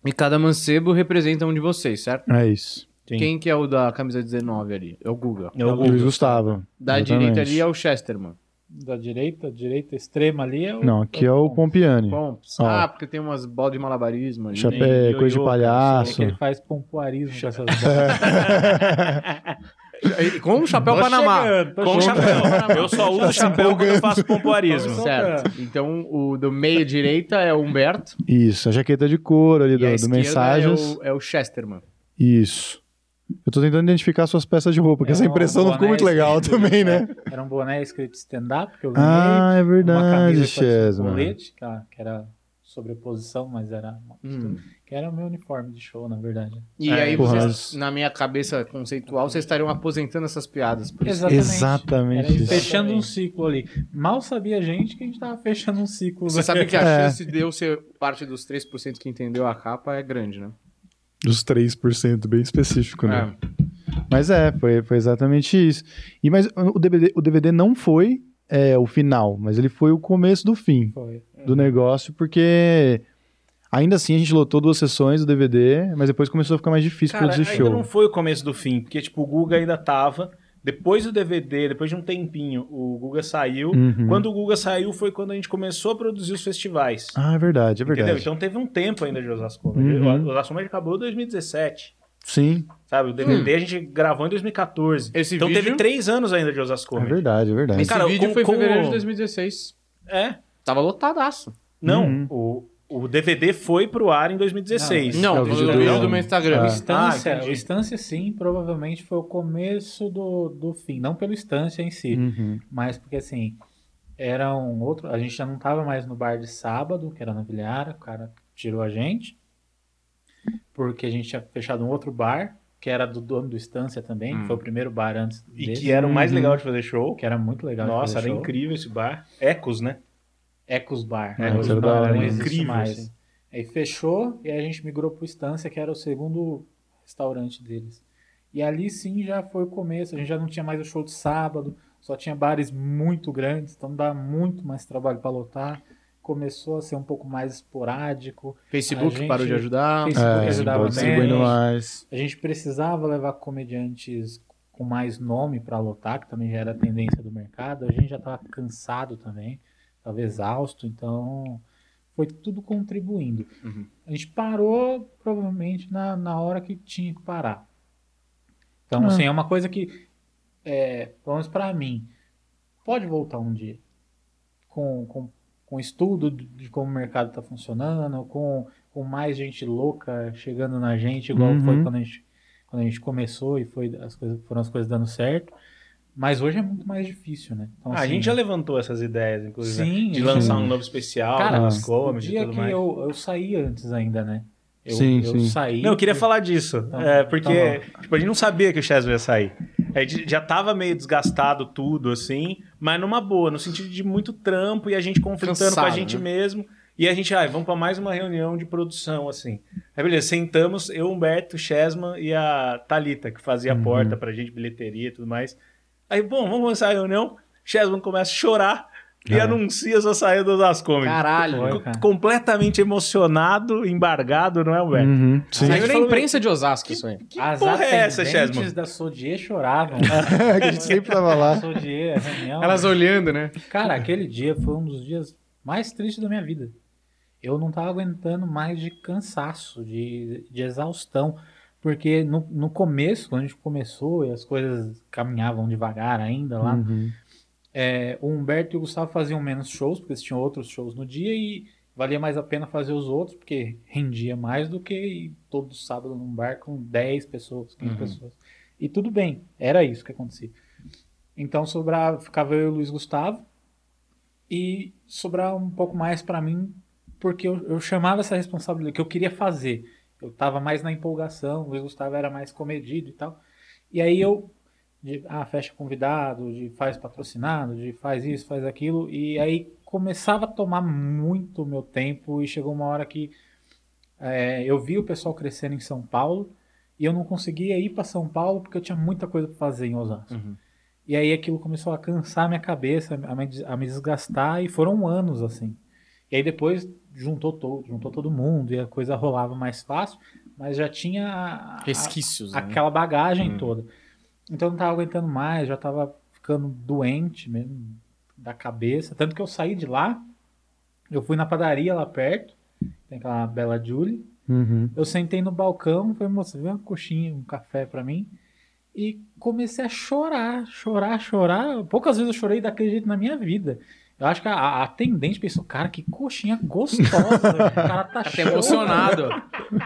E cada mancebo representa um de vocês, certo? É isso. Sim. Quem que é o da camisa 19 ali? É o Guga. É o Guga. Gustavo. Da exatamente. direita ali é o Chesterman. Da direita, direita extrema ali é o. Não, aqui é o Pompiani. Pomps. Ah, porque tem umas bolas de malabarismo ali. Chapéu, Tem coisa de É palhaço. que ele faz pompoarismo com essas E Com um chapéu Tô Panamá. chegando, Com chegando. chapéu Panamá. Eu só uso chapéu quando eu faço pompoarismo. Certo. Então, o do meio direita é o Humberto. Isso, a jaqueta de couro ali e a do, do esquerda Mensagens. É o, é o Chesterman. Isso. Eu tô tentando identificar suas peças de roupa, porque É essa um impressão não ficou muito legal escrito- também, né? Era um boné escrito stand-up que eu ganhei. Ah, é uma verdade, camisa com Chesman. colete, que, era sobreposição, mas era. Hum. Que era o meu uniforme de show, na verdade. E É, aí, porra, vocês, mas- na minha cabeça conceitual, vocês estariam aposentando essas piadas. Por isso. Exatamente. Exatamente Era isso. fechando um ciclo ali. Mal sabia a gente que a gente tava fechando um ciclo. Você sabe que a É. chance de eu ser parte dos 3% que entendeu a capa é grande, né? Dos 3%, bem específico, né? É. Mas é, foi, foi exatamente isso. E, mas o DVD, o DVD não foi é, o final, mas ele foi o começo do fim Foi. do negócio, porque ainda assim a gente lotou duas sessões do DVD, mas depois começou a ficar mais difícil Cara, produzir ainda show. não foi o começo do fim, porque, tipo, o Guga ainda tava. Depois do DVD, depois de um tempinho, o Guga saiu. Uhum. Quando o Guga saiu foi quando a gente começou a produzir os festivais. Ah, é verdade, é verdade. Entendeu? Então teve um tempo ainda de Osasco. Uhum. O Osasco acabou em 2017. Sim, Sabe? O DVD a gente gravou em 2014. Esse então vídeo- teve três anos ainda de Osasco é verdade, é verdade. Esse Cara, vídeo com- foi em com fevereiro de 2016. É. Tava lotadaço. Não, Uhum. o, o DVD foi pro ar em 2016. Não, É o vídeo do- do, meu Instagram. Ah. O Estância, Ah, o Estância, sim, provavelmente foi o começo do, do fim. Não pelo Estância em si, Uhum. mas porque assim, era um outro. A gente já não tava mais no bar de sábado, que era na Vilhara, o cara tirou a gente. Porque a gente tinha fechado um outro bar, que era do dono do Estância também, Hum. que foi o primeiro bar antes E desse, que era o mais Uhum. legal de fazer show. que era muito legal. de Nossa, fazer era show. incrível esse bar. Ecos, né? Ecos Bar. É, Ecos era da hora, não existe mais. assim. Aí fechou e a gente migrou pro Estância, que era o segundo restaurante deles. E ali sim já foi o começo, a gente já não tinha mais o show de sábado, só tinha bares muito grandes, então dá muito mais trabalho para lotar. Começou a ser um pouco mais esporádico. Facebook gente- parou de ajudar. Facebook É, ajudava bem. mais. A gente precisava levar comediantes com mais nome para lotar, que também já era a tendência do mercado. A gente já estava cansado também, estava exausto, então foi tudo contribuindo. Uhum. A gente parou provavelmente na, na hora que tinha que parar. Então, Ah. assim, é uma coisa que, é, pelo menos para mim, pode voltar um dia com, com, com estudo de de como o mercado está funcionando, com, com mais gente louca chegando na gente, igual Uhum. foi quando a gente, quando a gente começou e foi, as coisas, foram as coisas dando certo. Mas hoje é muito mais difícil, né? Então, Ah, a assim, gente já levantou essas ideias, inclusive, né? Sim, de sim. lançar um novo especial Cara, nas o comedy e dia tudo que mais. eu, eu saí antes ainda, né? Eu, Sim, eu sim. saí. Não, eu queria falar disso. Tá é, porque tá tipo, a gente não sabia que o Chesney ia sair. A gente já tava meio desgastado tudo, assim, mas numa boa, no sentido de muito trampo e a gente conflitando com a Cansado, gente né? mesmo. E a gente, ai, vamos pra mais uma reunião de produção, assim. Aí, beleza, sentamos, eu, Humberto, Chesman e a Thalita, que fazia Uhum. a porta pra gente, bilheteria e tudo mais. Aí, bom, vamos começar a reunião. Chesman começa a chorar e É. anuncia sua saída das comedy. Caralho. Cara. completamente emocionado, embargado, não é, Humberto? Uhum, sim. Saiu Aí na imprensa de Osasco isso aí. Que As porra é essa, Chesman? da Sodier choravam. que a gente sempre tava lá. Sodier, reunião. Elas olhando, né? Cara, aquele dia foi um dos dias mais tristes da minha vida. Eu não tava aguentando mais de cansaço, de, de exaustão. Porque no, no começo, quando a gente começou e as coisas caminhavam devagar ainda lá, Uhum. é, o Humberto e o Gustavo faziam menos shows, porque eles tinham outros shows no dia e valia mais a pena fazer os outros, porque rendia mais do que ir todo sábado num bar com 10 pessoas, 15 Uhum. pessoas. E tudo bem, era isso que acontecia. Então sobrava, ficava eu e o Luiz Gustavo e sobrava um pouco mais pra mim, porque eu, eu chamava essa responsabilidade, que eu queria fazer. Eu tava mais na empolgação, o Luiz Gustavo era mais comedido e tal. E aí eu de ah, fecha convidado, de faz patrocinado, de faz isso, faz aquilo, e aí começava a tomar muito meu tempo e chegou uma hora que é, eu vi o pessoal crescendo em São Paulo e eu não conseguia ir para São Paulo porque eu tinha muita coisa para fazer em Osasco. E aí aquilo começou a cansar minha cabeça, a me, a me desgastar e foram anos assim. E aí depois juntou todo, juntou todo mundo e a coisa rolava mais fácil, mas já tinha a- a- Resquícios. né? aquela bagagem Hum. toda. Então eu não tava aguentando mais, já tava ficando doente mesmo da cabeça. Tanto que eu saí de lá, eu fui na padaria lá perto, tem aquela Bela Julie. Uhum. Eu sentei no balcão, falei, moça, vê uma coxinha, um café pra mim. E comecei a chorar, chorar, chorar. Poucas vezes eu chorei daquele jeito na minha vida. Eu acho que a, a atendente pensou, cara, que coxinha gostosa. o cara tá Até chorando. emocionado.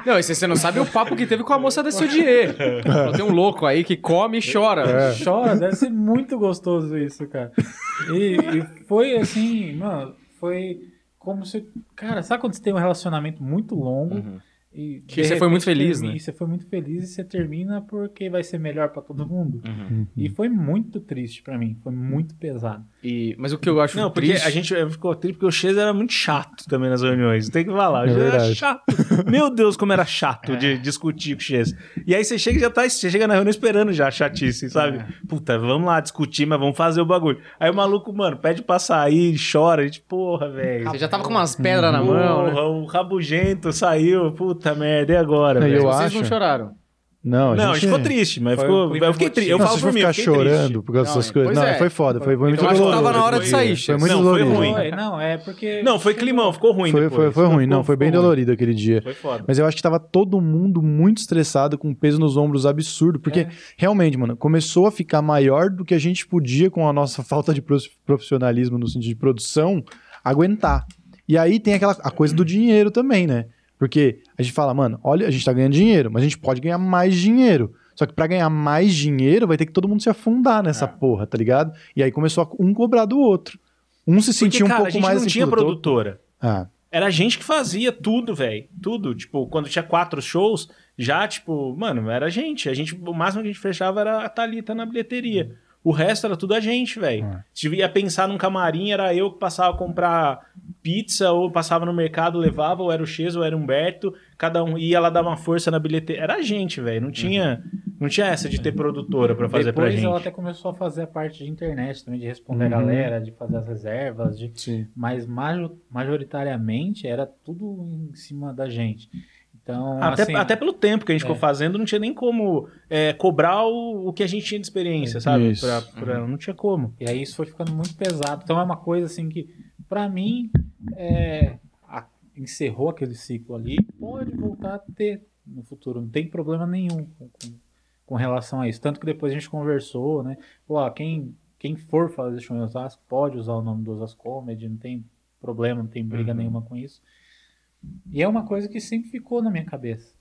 Não, e você não sabe o papo que teve com a moça da Sodier. Tem um louco aí que come e chora. É. Chora, deve ser muito gostoso isso, cara. E, e foi assim, mano, foi como se. Cara, sabe quando você tem um relacionamento muito longo Uhum. E. Que você foi muito feliz, termina- né? E você foi muito feliz e você termina porque vai ser melhor pra todo mundo. Uhum. E foi muito triste pra mim, foi muito pesado. E, mas o que eu acho Não, porque triste... a gente ficou triste porque o Chesa era muito chato também nas reuniões. Tem que falar. O É era chato. Meu Deus, como era chato de discutir com o Chesa. E aí você chega e já tá. Você chega na reunião esperando já a chatice, sabe? Puta, vamos lá discutir, mas vamos fazer o bagulho. Aí o maluco, mano, pede pra sair, chora. A gente, porra, velho. Você já tava com umas pedras na mão, né? O rabugento saiu. Puta merda, e agora, Não, velho? eu Vocês acho- não choraram. Não, a Não, a gente gente ficou triste, mas Foi ficou, um eu fiquei triste. Eu não, falo por mim, ficar fiquei triste. chorando por causa dessas coisas. Não, é. foi foda, foi, foi muito Eu acho que dolorido. tava na hora de Foi- sair, Foi muito Não, foi dolorido. ruim. Foi, não, é porque. Não, foi climão, ficou ruim Foi, foi, foi ruim, não, foi bem ficou ruim. dolorido aquele dia. Foi foda. Mas eu acho que tava todo mundo muito estressado, com peso nos ombros absurdo, porque É. realmente, mano, começou a ficar maior do que a gente podia, com a nossa falta de prof- profissionalismo no sentido de produção, aguentar. E aí tem aquela a coisa do dinheiro também, né? Porque a gente fala, mano, olha, a gente tá ganhando dinheiro, mas a gente pode ganhar mais dinheiro. Só que pra ganhar mais dinheiro, vai ter que todo mundo se afundar nessa porra, tá ligado? E aí começou a um cobrar do outro. Um se sentia um cara, a pouco gente mais não tinha produtora. Ah, Era a gente que fazia tudo, velho. Tudo. Tipo, quando tinha quatro shows, já, tipo, mano, era a gente. A gente, o máximo que a gente fechava era a Thalita na bilheteria. O resto era tudo a gente, velho. É. Se ia pensar num camarim, era eu que passava a comprar pizza, ou passava no mercado, levava, ou era o Chesa, ou era o Humberto. Cada um ia lá dar uma força na bilheteria. Era a gente, velho. Não tinha. Não tinha essa de ter produtora pra fazer Depois pra gente. ela até começou a fazer a parte de internet também, de responder a Uhum. galera, de fazer as reservas, de... Sim. mas majo- majoritariamente era tudo em cima da gente. Então, Até, assim, até pelo tempo que a gente é. ficou fazendo, não tinha nem como é, cobrar o, o que a gente tinha de experiência, sabe? Isso. Pra, pra- Não tinha como. E aí isso foi ficando muito pesado. Então é uma coisa assim que, pra mim, é, a- encerrou aquele ciclo ali. Pode voltar a ter no futuro, não tem problema nenhum com, com- com relação a isso. Tanto que depois a gente conversou, né? Pô, ó, quem, quem for fazer show em Osasco pode usar o nome do Osasco Comedy, não tem problema, não tem briga nenhuma com isso. E é uma coisa que sempre ficou na minha cabeça.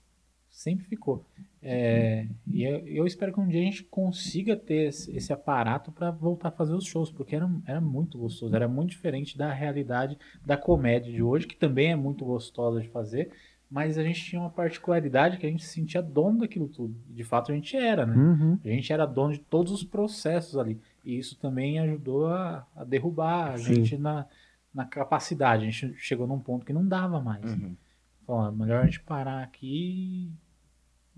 Sempre ficou. É, e eu, eu espero que um dia a gente consiga ter esse, esse aparato para voltar a fazer os shows, porque era, era muito gostoso, era muito diferente da realidade da comédia de hoje, que também é muito gostosa de fazer, mas a gente tinha uma particularidade que a gente se sentia dono daquilo tudo. De fato a gente era, né? Uhum. A gente era dono de todos os processos ali. E isso também ajudou a, a derrubar a Sim. gente na, na capacidade. A gente chegou num ponto que não dava mais. Falou, "Ah, melhor a gente parar aqui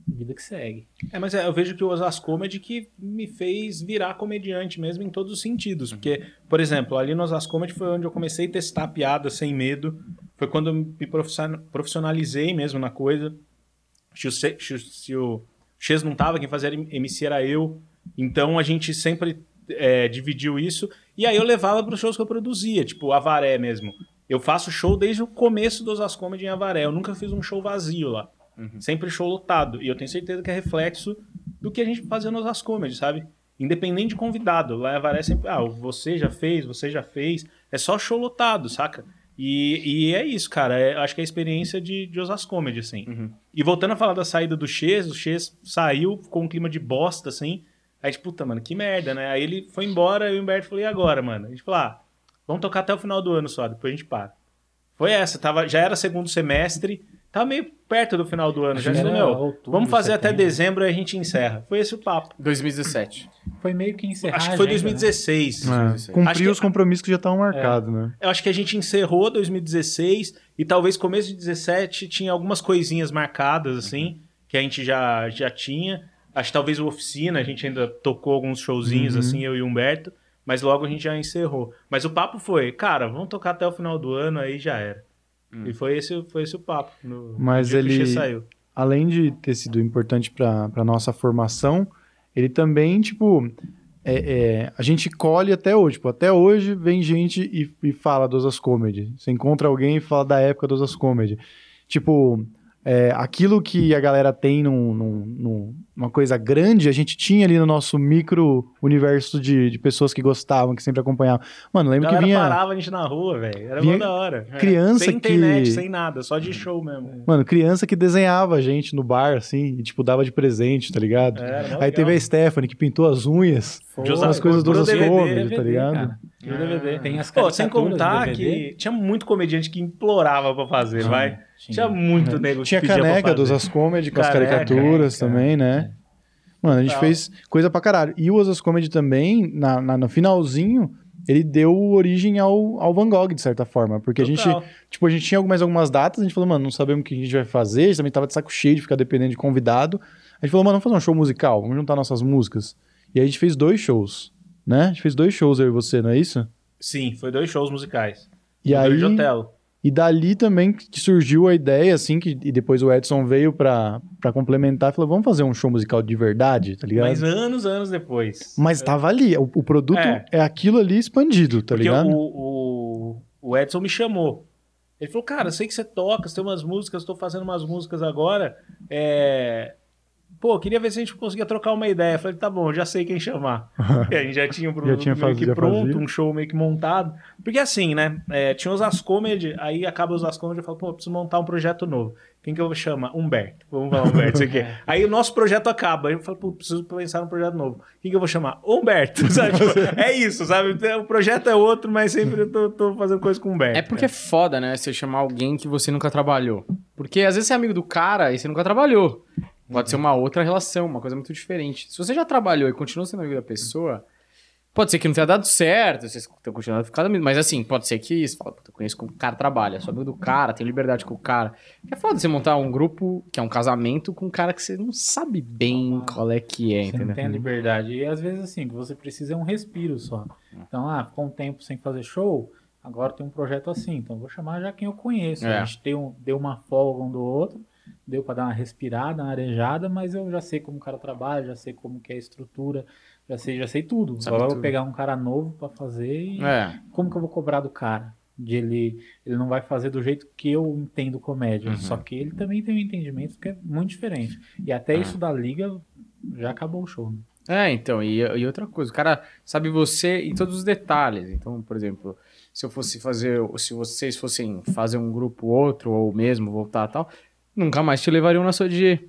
e vida que segue. É, mas é, eu vejo que o Osasco Comedy que me fez virar comediante mesmo em todos os sentidos. Porque, por exemplo, ali no Osasco Comedy foi onde eu comecei a testar piada sem medo. Foi quando eu me profission- profissionalizei mesmo na coisa. Se o, Se- se o- se o Ches não tava, quem fazia MC era eu. Então a gente sempre é, dividiu isso. E aí eu levava para os shows que eu produzia, tipo Avaré mesmo. Eu faço show desde o começo do Osasco Comedy em Avaré. Eu nunca fiz um show vazio lá. Sempre show lotado. E eu tenho certeza que é reflexo do que a gente fazia nos As Comedy, sabe? Independente de convidado. Lá em Avaré é sempre, ah, você já fez, você já fez. É só show lotado, saca? E, e é isso, cara. É- acho que é a experiência de, de Osas Comedy, assim. E voltando a falar da saída do Ches, o Ches saiu, ficou um clima de bosta, assim. Aí, tipo, puta, mano, que merda, né? Aí ele foi embora e o Humberto falou, e agora, mano? A gente falou, ah, vamos tocar até o final do ano só, depois a gente para. Foi essa, tava, já era segundo semestre, tava meio perto do final do ano. Já falou, meu, outubro, vamos fazer até setembro. dezembro e a gente encerra. Foi esse o papo. 2017. Foi meio que encerrar Acho que foi a agenda, né? 2016. É, que- os compromissos que já estavam marcados, né? Eu acho que a gente encerrou 2016 e talvez começo de 17 tinha algumas coisinhas marcadas, assim, que a gente já, já tinha. Acho que talvez o Oficina, a gente ainda tocou alguns showzinhos, assim, eu e o Humberto, mas logo a gente já encerrou. Mas o papo foi, cara, vamos tocar até o final do ano, aí já era. E foi esse, foi esse o papo. No, Mas no ele- saiu. além de ter sido importante para a nossa formação, ele também, tipo, é, é, a gente colhe até hoje. Tipo, até hoje vem gente e, e fala do Osas Comedy. Você encontra alguém e fala da época do Osas Comedy. Tipo, é, aquilo que a galera tem num, num- num- numa coisa grande, a gente tinha ali no nosso micro universo de, de pessoas que gostavam, que sempre acompanhavam. Mano, lembro que vinha. parava a gente na rua, velho. Era vinha mó da hora. criança sem internet, que- sem nada, só de show mesmo. Mano, criança que desenhava a gente no bar, assim, e, tipo, dava de presente, tá ligado? Mó Aí legal. teve a Stephanie que pintou as unhas. Foi, De usar as coisas dos DVD, Comedy, tá ligado? cara. E o DVD. Tem as Pô, sem do contar DVD. que tinha muito comediante que implorava pra fazer, vai. Tinha muito nego que Tinha pedia pra caneca dos. As Comedy com as caricaturas caneca. também, né? Mano, a gente Tal. fez coisa pra caralho. E o Osas Comedy também, na, na- no finalzinho, ele deu origem ao, ao Van Gogh, de certa forma. Porque a gente, Total. tipo, a gente tinha mais algumas datas, a gente falou, mano, não sabemos o que a gente vai fazer, a gente também tava de saco cheio de ficar dependendo de convidado. A gente falou, mano, vamos fazer um show musical, vamos juntar nossas músicas. E aí a gente fez dois shows, né? A gente fez dois shows, eu e você, não é isso? Sim, foi dois shows musicais. E O aí. E dali também que surgiu a ideia, assim, que, e depois o Edson veio pra, pra complementar e falou, vamos fazer um show musical de verdade, tá ligado? Mas anos, anos depois. Mas tava ali, o, o produto É. é. aquilo ali expandido, tá Porque ligado? o, o, o Edson me chamou. Ele falou, cara, eu sei que você toca, você tem umas músicas, tô fazendo umas músicas agora. É... Pô, queria ver se a gente conseguia trocar uma ideia. Eu falei, tá bom, já sei quem chamar. A gente já tinha um produto tinha meio que pronto, fazia. um show meio que montado. Porque assim, né? é, tinha os As Comedy, aí acaba os As Comedy, eu falo, pô, eu preciso montar um projeto novo. Quem que eu vou chamar? Humberto. Vamos falar Humberto, isso aqui. Aí o nosso projeto acaba. Aí eu falo, pô, preciso pensar num projeto novo. Quem que eu vou chamar? Humberto. Sabe? Tipo, é isso, sabe? O projeto é outro, mas sempre eu tô, tô fazendo coisa com o Humberto. É porque é foda, né? Você chamar alguém que você nunca trabalhou. Porque às vezes você é amigo do cara e você nunca trabalhou. Pode ser uma outra relação, uma coisa muito diferente. Se você já trabalhou e continua sendo amigo da pessoa, Pode ser que não tenha dado certo, vocês estão continuando ficando amigos. Mas assim, pode ser que você fala, "Puta, eu conheço como o cara trabalha, sou amigo do cara, tenho liberdade com o cara. É foda você montar um grupo que é um casamento com um cara que você não sabe bem qual é que é, Você não entendeu? tem a liberdade. E às vezes, assim, o que você precisa é um respiro só. Então, ah, ficou um tempo sem fazer show, agora tem um projeto assim. Então, vou chamar já quem eu conheço. É. A gente deu, deu uma folga um do outro, deu pra dar uma respirada, uma arejada, mas eu já sei como o cara trabalha, já sei como que é a estrutura, já sei, já sei tudo. Sabe agora eu vou pegar um cara novo pra fazer e É. como que eu vou cobrar do cara? De ele, ele não vai fazer do jeito que eu entendo comédia. Uhum. Só que ele também tem um entendimento que é muito diferente. E até isso da liga já acabou o show. né? É, então, e, e outra coisa, o cara sabe você e todos os detalhes. Então, por exemplo, se eu fosse fazer, se vocês fossem fazer um grupo outro, ou mesmo voltar e tal, nunca mais te levariam na sua de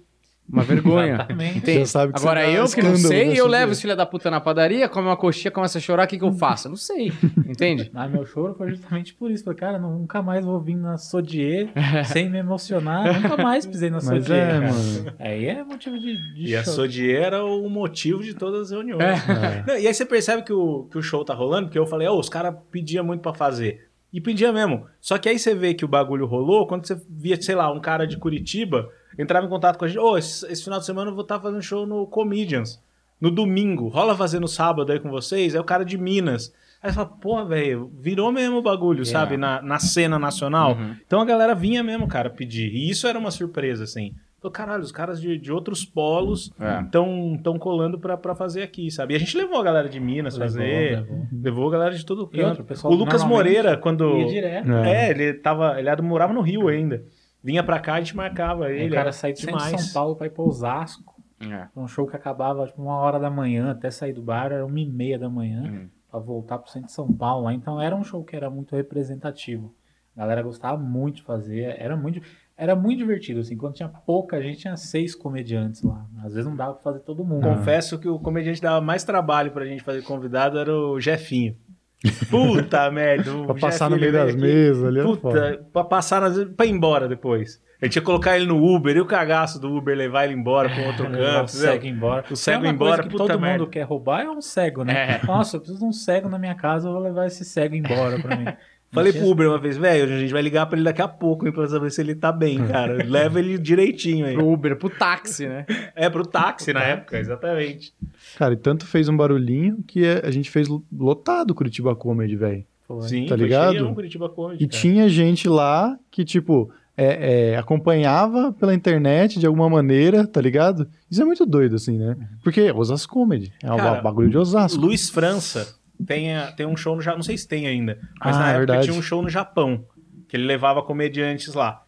Uma vergonha. Exatamente. Entende? Agora dá eu que não sei, eu dia. levo os filha da puta na padaria, come uma coxinha, começa a chorar, o que, que eu faço? Eu não sei, entende? Mas meu choro foi justamente por isso. Falei, cara, nunca mais vou vir na Sodier sem me emocionar. Nunca mais pisei na Mas Sodier, é, cara. mano. Aí é motivo de, de E a. Sodier era o motivo de todas as reuniões. É. Não, e aí você percebe que o, que o show tá rolando, porque eu falei, ó, os caras pediam muito pra fazer. E pedia mesmo. Só que aí você vê que o bagulho rolou quando você via, sei lá, um cara de Curitiba entrava em contato com a gente. Ô, esse, esse final de semana eu vou estar fazendo show no Comedians. No domingo. Rola fazer no sábado aí com vocês? É o cara de Minas. Aí você fala, pô, velho, virou mesmo o bagulho, sabe? Na, na cena nacional. Uhum. Então a galera vinha mesmo, cara, pedir. E isso era uma surpresa, assim. Falei, caralho, os caras de, de outros polos É. estão tão colando pra, pra fazer aqui, sabe? E a gente levou a galera de Minas Levou, fazer, levou. levou a galera de todo outro, canto. o pessoal O Lucas Moreira, quando. Ia direto. É, ele tava. Ele era- morava no Rio ainda. Vinha pra cá, a gente marcava Aí ele. o cara era sair de. São Paulo pra ir pra Osasco. É. Um show que acabava tipo, uma hora da manhã, até sair do bar era uma e meia da manhã, Uhum. pra voltar pro centro de São Paulo. lá. Então era um show que era muito representativo. A galera gostava muito de fazer, era muito, era muito divertido. Assim, quando tinha pouca gente, tinha seis comediantes lá. Às vezes não dava pra fazer todo mundo. Confesso que o comediante que dava mais trabalho pra gente fazer convidado era o Jefinho. Puta merda. Pra passar no meio das aqui. mesas ali. é. Puta, pra passar nas... pra ir embora depois. A gente ia colocar ele no Uber e o cagaço do Uber levar ele embora pra um outro Levar canto. o cego embora. O cego É embora, coisa que puta todo merda. mundo quer roubar é um cego, né? É. Nossa, eu preciso de um cego na minha casa, eu vou levar esse cego embora pra mim. Falei pro Uber uma vez, velho, a gente vai ligar pra ele daqui a pouco, hein, pra saber se ele tá bem, cara. Leva ele direitinho aí. Pro Uber, pro táxi, né? É, pro táxi na época, exatamente. Cara, e tanto fez um barulhinho que é- a gente fez lotado Curitiba Comedy, velho. Foi. Sim, Tá ligado? Curitiba Comedy, E cara. tinha gente lá que, tipo, é, é, acompanhava pela internet de alguma maneira, tá ligado? Isso é muito doido, assim, né? Porque Osasco Comedy. É um bagulho de Osasco. Luiz França tem, tem um show no Japão, não sei se tem ainda, mas Ah, na é época verdade. tinha um show no Japão, que ele levava comediantes lá.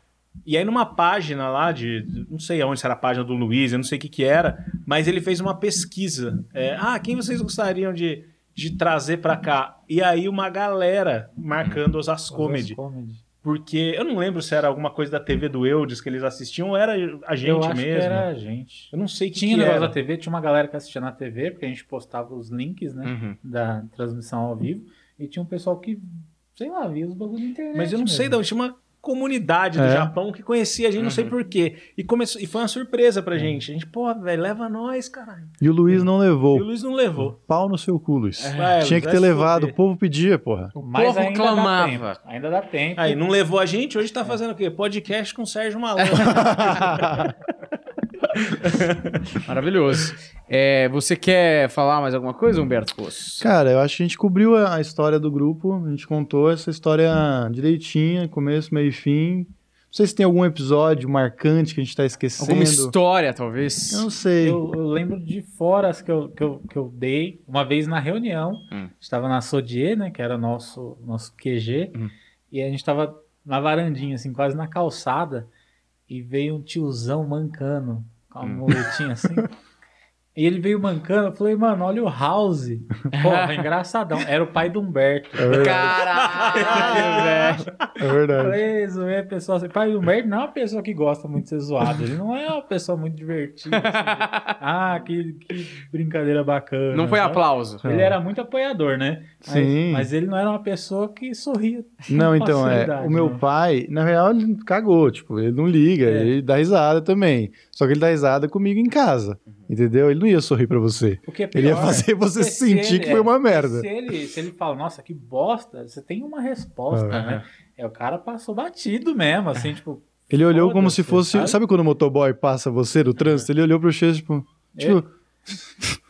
E aí numa página lá de, não sei aonde era a página do Luiz, eu não sei o que que era, mas ele fez uma pesquisa. É, ah, quem vocês gostariam de, de trazer pra cá? E aí uma galera marcando os As Comedy. Comedy. Porque eu não lembro se era alguma coisa da TV do Eudes que eles assistiam ou era a gente eu acho mesmo. que era a gente. Eu não sei que, Tinha que negócio era. da TV, tinha uma galera que assistia na TV, porque a gente postava os links, né, Uhum. da transmissão ao vivo, e tinha um pessoal que, sei lá, via os bagulhos da internet. Mas eu não mesmo. sei, tinha uma comunidade do É. Japão que conhecia a gente, não sei porquê. E, começou, e foi uma surpresa pra gente. A gente, pô, velho, leva nós, caralho. E o Luiz não E o levou. Luiz não levou. Pau no seu cu, Luiz. É, Tinha que ter levado. O povo pedia, porra. Mas povo ainda clamava. dá. Ainda dá tempo. Aí, não levou a gente, hoje tá É. fazendo o quê? Podcast com o Sérgio Malandro. Maravilhoso. É, você quer falar mais alguma coisa, Humberto Poço? Cara, eu acho que a gente cobriu a a história do grupo. A gente contou essa história direitinha, começo, meio e fim. Não sei se tem algum episódio marcante que a gente tá esquecendo. Alguma história, talvez? Eu não sei. Eu, eu lembro de foras que eu, que, eu, que eu dei uma vez na reunião. Hum. Estava na Sodier, né? Que era nosso, nosso QG. Hum. E a gente estava na varandinha, assim, quase na calçada. E veio um tiozão mancando, com uma Hum. muletinha assim. E ele veio mancando. Eu falei, mano, olha o House. Porra, engraçadão. Era o pai do Humberto. É verdade. Caralho, velho. É verdade. Falei, zoei a pessoa assim. Pai, o Humberto não é uma pessoa que gosta muito de ser zoado. Ele não é uma pessoa muito divertida. assim, de, ah, que, que brincadeira bacana. Não foi aplauso. Ele era muito apoiador, né? Mas, Sim. Mas ele não era uma pessoa que sorria. Não, então, é. O meu né? pai, na real, ele cagou. Tipo, ele não liga, É. ele dá risada também. Só que ele dá risada comigo em casa. Entendeu? Ele não ia sorrir pra você. O que é Ele ia pior, fazer você se sentir ele- que foi uma é, merda. Se ele, se ele fala, nossa, que bosta, você tem uma resposta, Ah. né? É, o cara passou batido mesmo, assim, tipo. Ele olhou como se fosse. Sabe? quando o motoboy passa você no trânsito? Ele olhou pro Chase, tipo. tipo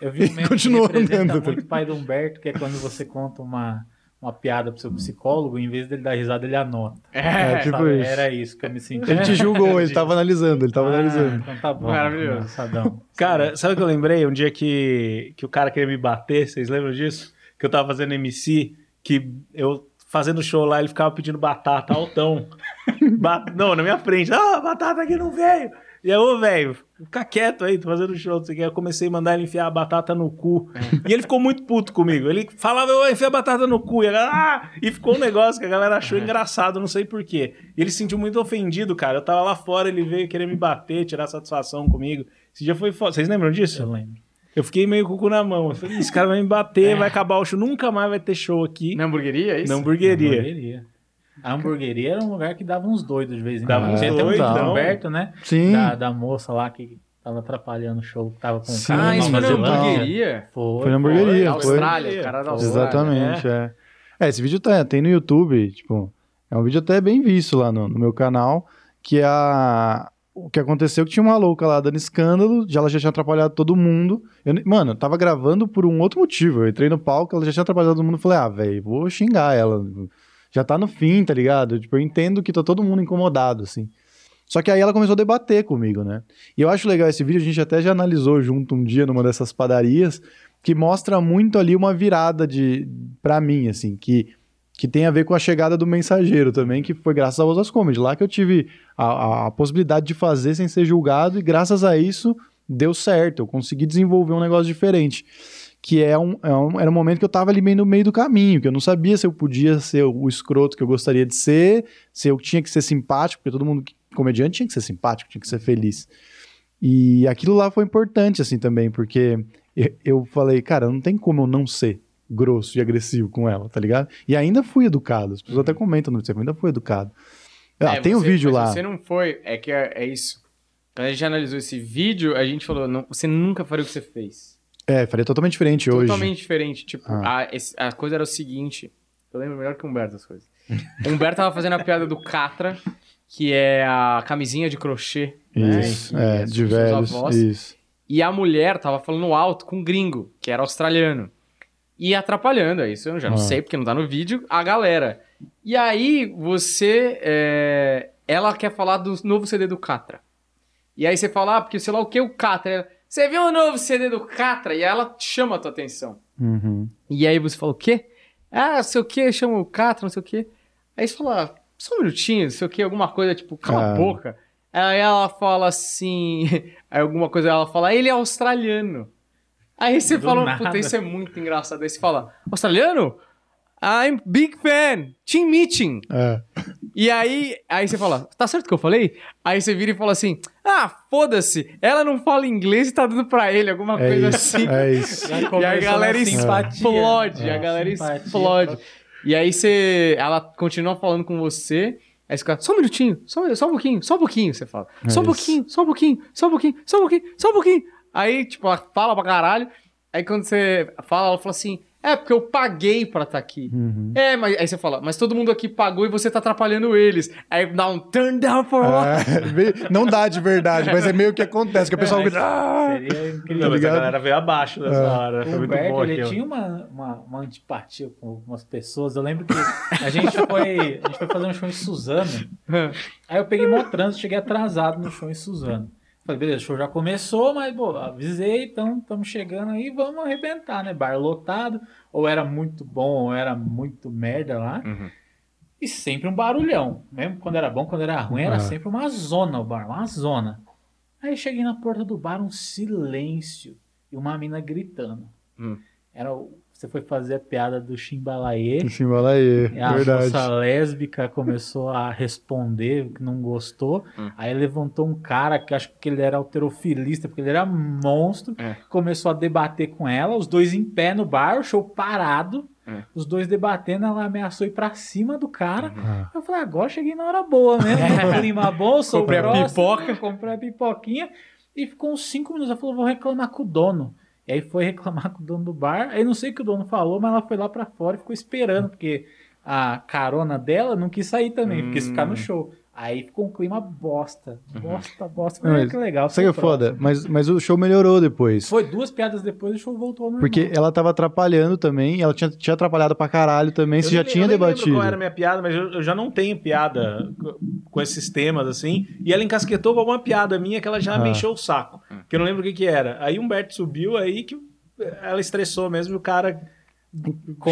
Eu vi um meme Continuou que representa andando, tá muito o pai do Humberto, que é quando você conta uma, uma piada pro seu psicólogo, em vez dele dar risada, ele anota. É, tipo Sabe? isso. Era isso que eu me senti. Ele te julgou, ele tava analisando, ele tava Ah, analisando. Então tá bom. Maravilhoso. engraçadão. Cara, sabe o que eu lembrei? Um dia que, que o cara queria me bater, vocês lembram disso? Que eu tava fazendo MC, que eu fazendo show lá, ele ficava pedindo batata altão. Ba- não, na minha frente. Ah, batata aqui não veio. E aí, ô, velho, fica quieto aí, tô fazendo show, não sei o que. Eu comecei a mandar ele enfiar a batata no cu. E ele ficou muito puto comigo. Ele falava, eu enfia a batata no cu. E, a galera, ah! e ficou um negócio que a galera achou engraçado, não sei porquê. E ele se sentiu muito ofendido, cara. Eu tava lá fora, ele veio querer me bater, tirar satisfação comigo. Esse dia foi foda. Vocês lembram disso? Eu lembro. Eu fiquei meio com o cu na mão. Eu falei, esse cara vai me bater, vai acabar o show, nunca mais vai ter show aqui Na hamburgueria, é isso? na hamburgueria. Hamburgueria. A hamburgueria era um lugar que dava uns doidos de vez em Dava quando. uns Tem até um do Humberto, né? Sim. Da, da moça lá que tava atrapalhando o show, que tava com o Sim. cara. Ah, isso foi na hamburgueria? Foi. Foi na hamburgueria, Na foi. Austrália, o cara da Austrália. Exatamente, é. É, esse vídeo tá, tem no YouTube, tipo, é um vídeo até bem visto lá no, no meu canal, que é a... O que aconteceu é que tinha uma louca lá dando escândalo, já ela já tinha atrapalhado todo mundo. Eu mano, eu tava gravando por um outro motivo. Eu entrei no palco, ela já tinha atrapalhado todo mundo. Falei, ah, velho, vou xingar ela. Já tá no fim, tá ligado? Tipo, eu entendo que tá todo mundo incomodado, assim. Só que aí ela começou a debater comigo, né? E eu acho legal esse vídeo, a gente até já analisou junto um dia numa dessas padarias, que mostra muito ali uma virada de para mim, assim, que, que tem a ver com a chegada do mensageiro também, que foi graças ao Osas Comedy. Lá que eu tive a, a- a possibilidade de fazer sem ser julgado, e graças a isso deu certo. Eu consegui desenvolver um negócio diferente. Que é um, é um- era um momento que eu tava ali meio no meio do caminho, que eu não sabia se eu podia ser o, escroto que eu gostaria de ser, se eu tinha que ser simpático, porque todo mundo, comediante, tinha que ser simpático, tinha que ser feliz. E aquilo lá foi importante, assim, também, porque eu, falei, cara, não tem como eu não ser grosso e agressivo com ela, tá ligado? E ainda fui educado. As pessoas até comentam no Instagram, ainda fui educado. Ah, É, tem o você- vídeo mas lá. Você não foi. É que é, é isso. Quando a gente analisou esse vídeo, a gente falou: não, você nunca faria o que você fez. É, faria totalmente diferente hoje. Totalmente diferente. Tipo, Ah. a, a coisa era o seguinte. Eu lembro melhor que o Humberto as coisas. O Humberto tava fazendo a piada do Catra, que é a camisinha de crochê. né, Isso, que é, é de velhos. avós. Isso. E a mulher tava falando alto com um gringo, que era australiano. E atrapalhando, é isso eu já não Ah. sei porque não tá no vídeo, a galera. E aí você. é, Ela quer falar do novo CD do Catra. E aí você fala, ah, porque sei lá o que o Catra. Você viu o novo CD do Catra? E aí ela chama a tua atenção. Uhum. E aí você fala o quê? Ah, não sei o quê, chama o Catra, não sei o quê. Aí você fala, só um minutinho, não sei o quê, alguma coisa, tipo, cala a Ah. boca. Aí ela fala assim, aí alguma coisa ela fala, ele é australiano. Aí você Do fala, nada. puta, isso é muito engraçado. Aí você fala, australiano? I'm big fan, team meeting. É. E aí, aí você fala, tá certo o que eu falei? Aí você vira e fala assim, ah, foda-se, ela não fala inglês e tá dando pra ele, alguma É coisa isso. assim. É isso. E a galera explode, É. a galera Simpatia. explode. E aí você, ela continua falando com você, aí você fica, só um minutinho, só, só um pouquinho, só um pouquinho, você fala. É só um pouquinho, só um pouquinho, só um pouquinho, só um pouquinho, só um pouquinho. Aí, tipo, ela fala pra caralho, aí quando você fala, ela fala assim, é porque eu paguei pra estar aqui. Uhum. É, mas aí você fala, mas todo mundo aqui pagou e você tá atrapalhando eles. Aí dá um turn down for what? É, meio- não dá de verdade, mas é meio que acontece, que o pessoal grita. "Ah!" Seria incrível. Não, mas a galera veio abaixo nessa É. hora. Foi O muito Humberto, bom ele aquilo. tinha uma, uma, uma antipatia com algumas pessoas. Eu lembro que a gente foi, a gente foi fazer um show em Suzano. Aí eu peguei mó trânsito, cheguei atrasado no show em Suzano. Falei, beleza, o show já começou, mas, pô, avisei, então estamos chegando aí, vamos arrebentar, né? Bar lotado, ou era muito bom, ou era muito merda lá. Uhum. E sempre um barulhão. Mesmo quando era bom, quando era ruim, era Ah. sempre uma zona o bar, uma zona. Aí cheguei na porta do bar, um silêncio e uma mina gritando. Hum. Era o- você foi fazer a piada do Chimbalaê. Chimbala aí, E a verdade. moça lésbica começou a responder que não gostou. Hum. Aí levantou um cara que acho que ele era alterofilista, porque ele era monstro. É. Começou a debater com ela, os dois em pé no bar, o show parado. É. Os dois debatendo, ela ameaçou ir pra cima do cara. Ah. Eu falei, agora cheguei na hora boa mesmo. No clima bom, sou Comprei a próximo, pipoca. Comprei a pipoquinha. E ficou uns 5 minutos. Ela falou, vou reclamar com o dono. E aí foi reclamar com o dono do bar. Aí não sei o que o dono falou, mas ela foi lá pra fora e ficou esperando, porque a carona dela não quis sair também, quis ficar no show. Aí ficou um clima bosta. Bosta, bosta. Mas, Mas que legal. Sabe que é foda? Mas, mas o show melhorou depois. Foi duas piadas depois o show voltou ao normal. Porque ela tava atrapalhando também, ela tinha, tinha atrapalhado pra caralho também, você Eu já nem- tinha eu debatido. qual era a minha piada, mas eu, eu já não tenho piada co- com esses temas, assim. E ela encasquetou com alguma piada minha que ela já me Ah. encheu o saco. Que eu não lembro o que que era. Aí o Humberto subiu, aí que ela estressou mesmo e o cara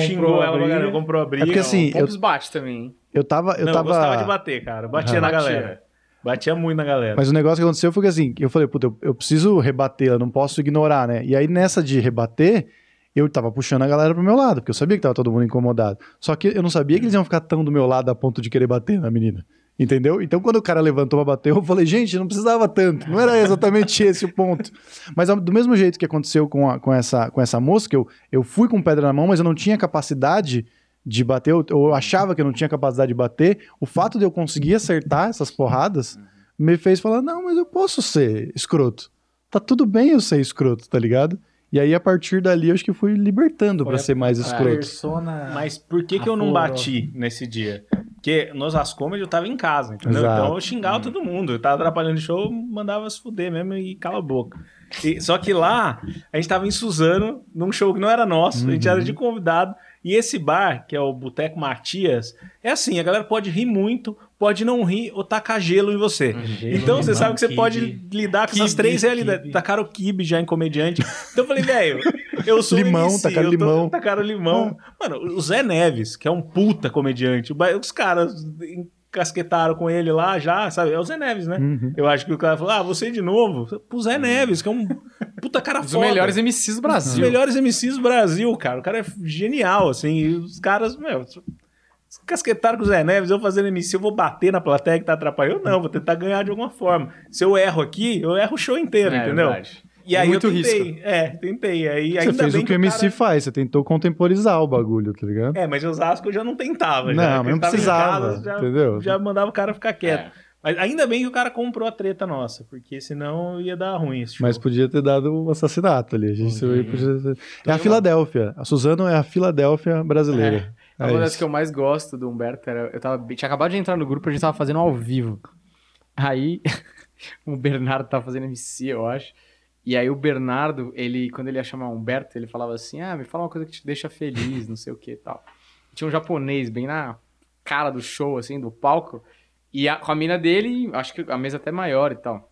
xingou a ela, comprou a briga. É porque assim, eu, bate também, hein? Eu tava. Eu não, tava... eu gostava de bater, cara. Batia Ah. na Batia. galera. Batia muito na galera. Mas o negócio que aconteceu foi que assim, eu falei, puta, eu, eu preciso rebater, eu não posso ignorar, né? E aí nessa de rebater, eu tava puxando a galera pro meu lado, porque eu sabia que tava todo mundo incomodado. Só que eu não sabia que eles iam ficar tão do meu lado a ponto de querer bater na menina. Entendeu? Então, quando o cara levantou pra bater, eu falei, gente, não precisava tanto. Não era exatamente esse o ponto. Mas do mesmo jeito que aconteceu com, a- com, essa, com essa moça, que eu, eu fui com pedra na mão, mas eu não tinha capacidade de bater, eu, eu achava que eu não tinha capacidade de bater. O fato de eu conseguir acertar essas porradas me fez falar: não, mas eu posso ser escroto. Tá tudo bem eu ser escroto, tá ligado? E aí, a partir dali, eu acho que fui libertando Foi pra a- ser mais escroto. persona... Mas por que, que eu não bati nesse dia? Porque nos Ascomedy eu tava em casa, entendeu? Exato. Então eu xingava todo mundo. Eu tava atrapalhando o show, eu mandava se fuder mesmo e cala a boca. E- só que lá, a gente tava em Suzano, num show que não era nosso, a gente era de convidado. E esse bar, que é o Boteco Matias, é assim, a galera pode rir muito, pode não rir ou tacar gelo em você. Gelo, então você sabe que você quibe. pode lidar com essas Quibe, três realidades. Tacaram o kibe já em comediante. Então eu falei, velho, eu sou Limão, MC, tacaram eu tô- limão. Tacaram limão. Mano, o Zé Neves, que é um puta comediante, os caras encasquetaram com ele lá já, sabe? É o Zé Neves, né? Uhum. Eu acho que o cara falou, ah, você de novo? Pro Zé Neves, que é um puta cara Os foda. melhores MCs do Os Brasil. melhores MCs do Brasil, cara. O cara é genial, assim. E os caras, meu, casquetaram com o Zé Neves, eu fazendo MC, eu vou bater na plateia que tá atrapalhando? Eu não, vou tentar ganhar de alguma forma. Se eu erro aqui, eu erro o show inteiro, É, entendeu? verdade. E aí Muito eu tentei. risco. É, tentei. Aí, Você ainda fez bem o que o MC cara- faz, você tentou contemporizar o bagulho, tá ligado? É, mas Osasco eu já não tentava. Não, já. mas não precisava, casa, já, entendeu? Já mandava o cara ficar quieto. É. Mas ainda bem que o cara comprou a treta nossa, porque senão ia dar ruim esse show. Mas podia ter dado o assassinato ali. A gente podia ter- É a Filadélfia. A Suzano é a Filadélfia brasileira. É Uma das isso. que eu mais gosto do Humberto era. Eu tava, tinha acabado de entrar no grupo, a gente tava fazendo ao vivo. Aí o Bernardo tava fazendo MC, eu acho. E aí o Bernardo, ele, quando ele ia chamar Humberto, ele falava assim: Ah, me fala uma coisa que te deixa feliz, não sei o que e tal. Tinha um japonês bem na cara do show, assim, do palco. E a- com a mina dele, acho que a mesa até maior e tal.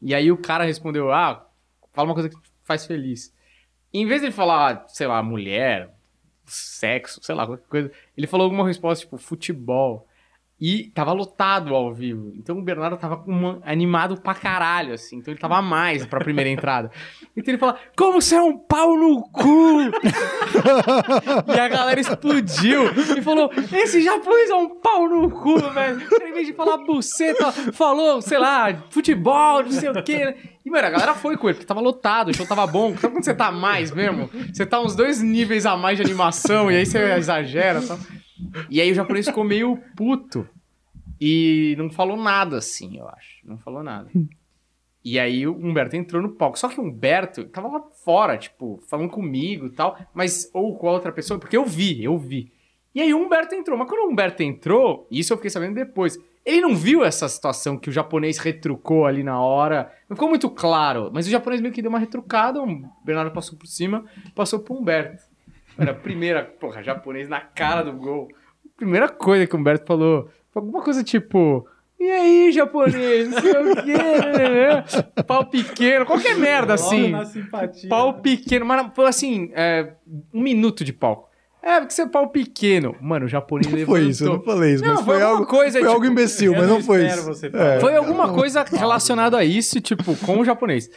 E aí o cara respondeu: Ah, fala uma coisa que te faz feliz. Em vez de ele falar, sei lá, mulher, sexo, sei lá, qualquer coisa. Ele falou alguma resposta, tipo, futebol. E tava lotado ao vivo. Então o Bernardo tava uma- animado pra caralho, assim. Então ele tava a mais pra primeira entrada. Então ele fala, como você é um pau no cu! e a galera explodiu e falou, esse japonês é um pau no cu, velho. Em vez de falar buceta, falou, sei lá, futebol, não sei o quê. E, mano, a galera foi com ele, porque tava lotado, o show tava bom. Sabe quando você tá a mais mesmo? Você tá uns dois níveis a mais de animação, e aí você exagera e tal. E aí o japonês ficou meio puto. E não falou nada, assim, eu acho. Não falou nada. E aí o Humberto entrou no palco. Só que o Humberto tava lá fora, tipo, falando comigo e tal, mas ou com a outra pessoa, porque eu vi, eu vi. E aí o Humberto entrou. Mas quando o Humberto entrou, isso eu fiquei sabendo depois, ele não viu essa situação que o japonês retrucou ali na hora. Não ficou muito claro, mas o japonês meio que deu uma retrucada, o Bernardo passou por cima, passou pro Humberto. Era a primeira, porra, japonês na cara do gol. Primeira coisa que o Humberto falou, foi alguma coisa tipo. E aí, japonês? Não sei o quê. né? Pau pequeno, qualquer merda assim. Logo na simpatia. Pau pequeno, mas foi assim, é, um minuto de palco. É, porque você é pau pequeno. Mano, o japonês Não levantou. foi isso, eu não falei isso, Não, mas foi foi, alguma algo, coisa, foi tipo, algo imbecil, mas não não foi isso. você É. Foi alguma coisa relacionada a isso, tipo, com o japonês.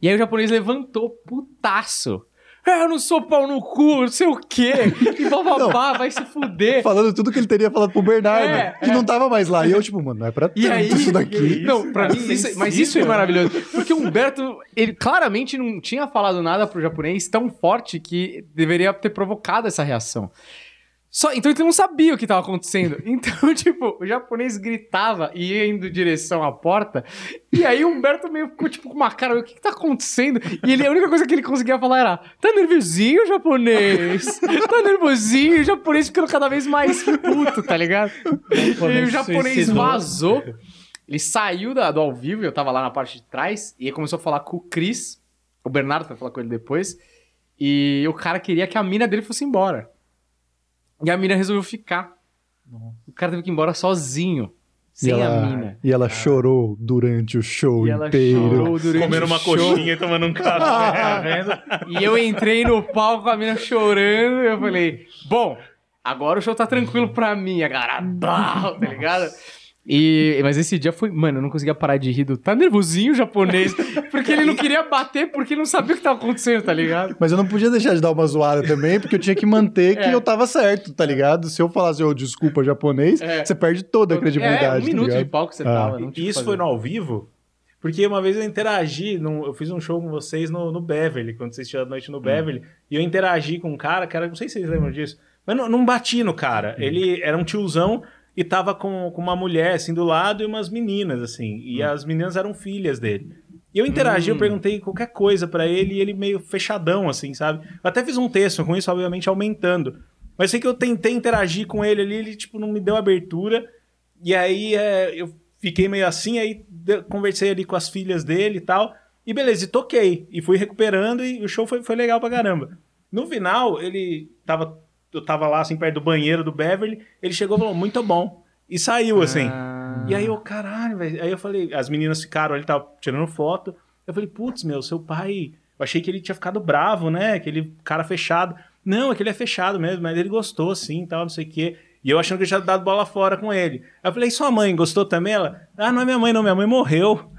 E aí o japonês levantou putaço. É, eu não sou pau no cu, não sei o quê. E bababá, vai se fuder. Falando tudo que ele teria falado pro Bernardo, É, que não tava mais lá. E eu, tipo, mano, não é pra E tanto aí, isso daqui. não, pra cara, mim, isso- mas sensível, isso é maravilhoso. Porque o Humberto, ele claramente não tinha falado nada pro japonês tão forte que deveria ter provocado essa reação. Só, então ele não sabia o que tava acontecendo. Então, tipo, o japonês gritava e ia indo em direção à porta. E aí o Humberto meio ficou, tipo, com uma cara, o que que tá acontecendo? E ele, a única coisa que ele conseguia falar era, tá nervosinho, japonês? Tá nervosinho, o japonês ficando cada vez mais puto, tá ligado? E o japonês suicidou. vazou. Ele saiu da- do ao vivo, eu tava lá na parte de trás, e começou a falar com o Chris. O Bernardo foi falar com ele depois. E o cara queria que a mina dele fosse embora. E a mina resolveu ficar. O cara teve que ir embora sozinho. E Sem a ela, mina. e ela chorou durante o show E ela inteiro. chorou durante Comendo o uma show. coxinha e tomando um café. Tá vendo? E eu entrei no palco com a mina chorando. E eu falei, bom, agora o show tá tranquilo pra mim. A galera, "Bah", tá ligado? E, mas esse dia foi, mano, eu não conseguia parar de rir do tá nervosinho o japonês, porque ele não queria bater porque ele não sabia o que tava acontecendo, tá ligado? Mas eu não podia deixar de dar uma zoada também, porque eu tinha que manter que É. eu tava certo, tá ligado? Se eu falasse, ô, desculpa, japonês, É. você perde toda a credibilidade. É, um tá minuto de palco que você Ah. tava. não E isso fazer. foi no ao vivo? Porque uma vez eu interagi, num- eu fiz um show com vocês no, no Beverly, quando vocês tinham a noite no Beverly, e eu interagi com um cara, que era, não sei se vocês lembram disso, mas não, não bati no cara. Ele era um tiozão e tava com, com uma mulher, assim, do lado e umas meninas, assim, e as meninas eram filhas dele. E eu interagi, eu perguntei qualquer coisa pra ele e ele meio fechadão, assim, sabe? Eu até fiz um texto com isso, obviamente, aumentando. Mas sei que eu tentei interagir com ele ali, ele, tipo, não me deu abertura. E aí é, eu fiquei meio assim, aí conversei ali com as filhas dele e tal. E beleza, e toquei. E fui recuperando e o show foi, foi legal pra caramba. No final, ele tava. Eu tava lá, assim, perto do banheiro do Beverly. Ele chegou e falou, muito bom. E saiu, assim. Ah. E aí eu, caralho, velho. Aí eu falei, as meninas ficaram ali, tava tirando foto. Eu falei, putz, meu, seu pai. Eu achei que ele tinha ficado bravo, né? Aquele cara fechado. Não, é que ele é fechado mesmo, mas ele gostou, sim, tal, não sei o quê. E eu achando que eu tinha dado bola fora com ele. Aí eu falei, e sua mãe gostou também? Ela, ah, não é minha mãe, não, minha mãe morreu.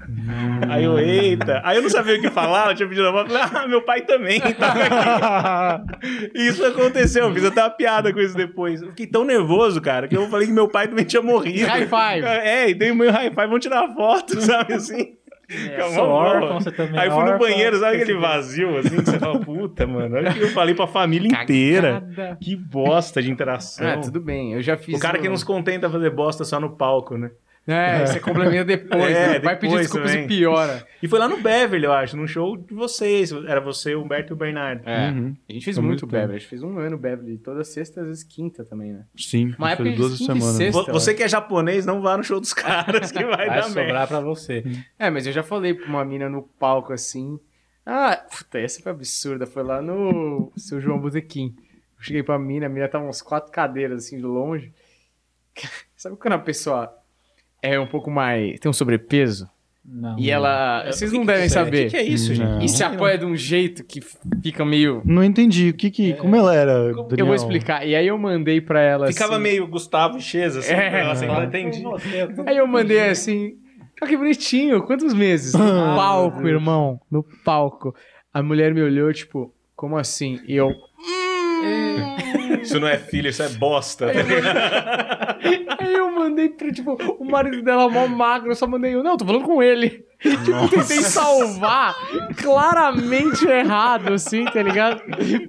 Aí eu, eita. Aí eu não sabia o que falar, eu tinha pedido a mão. Falei, ah, meu pai também tava aqui. E isso aconteceu, eu fiz até uma piada com isso depois. Eu fiquei tão nervoso, cara, que eu falei que meu pai também tinha morrido. High five. É, e dei o meu high five, vamos tirar foto, sabe assim? É, Calma, sou órfão, você também Aí é fui no banheiro, sabe aquele vazio assim, que você fala, puta, mano, olha o que eu falei pra família inteira. Cagada. Que bosta de interação. Ah, tudo bem. Eu já fiz. o cara que um- não se contenta fazer bosta só no palco, né? É, você complementa depois. É, né? Vai pedir desculpas também. e piora. E foi lá no Beverly, eu acho, num show de vocês. Era você, o Humberto e o Bernardo. É. Uhum. A gente fez Foi muito muito Beverly. A gente fez um ano Beverly. Toda sexta, às vezes quinta também, né? Sim, Uma época duas semanas. sexta. Vo- Você que é japonês, não vá no show dos caras que vai, Vai dar merda. sobrar pra você. É, mas eu já falei pra uma mina no palco assim. Ah, puta, essa foi absurda. Foi lá no seu João Botequim. Eu cheguei pra mina, a mina tava uns quatro cadeiras assim de longe. Sabe quando a pessoa é um pouco mais. tem um sobrepeso? Não. E ela. É, Vocês que não que devem é? saber. O que, que é isso, Não. gente? E se apoia de um jeito que fica meio. Não entendi. O que que, como ela era, Eu Daniel? vou explicar. E aí eu mandei pra ela Ficava assim. meio Gustavo Cheza, assim. É. Nossa, eu entendi. Aí eu mandei assim. Olha que bonitinho, quantos meses? No Ah, palco, irmão. No palco. A mulher me olhou, tipo, como assim? E eu. Isso não é filho, isso é bosta. Aí eu mandei pra, tipo, o marido dela mó magro, eu só mandei eu, não, tô falando com ele. Tipo, tentei salvar claramente errado, assim, tá ligado?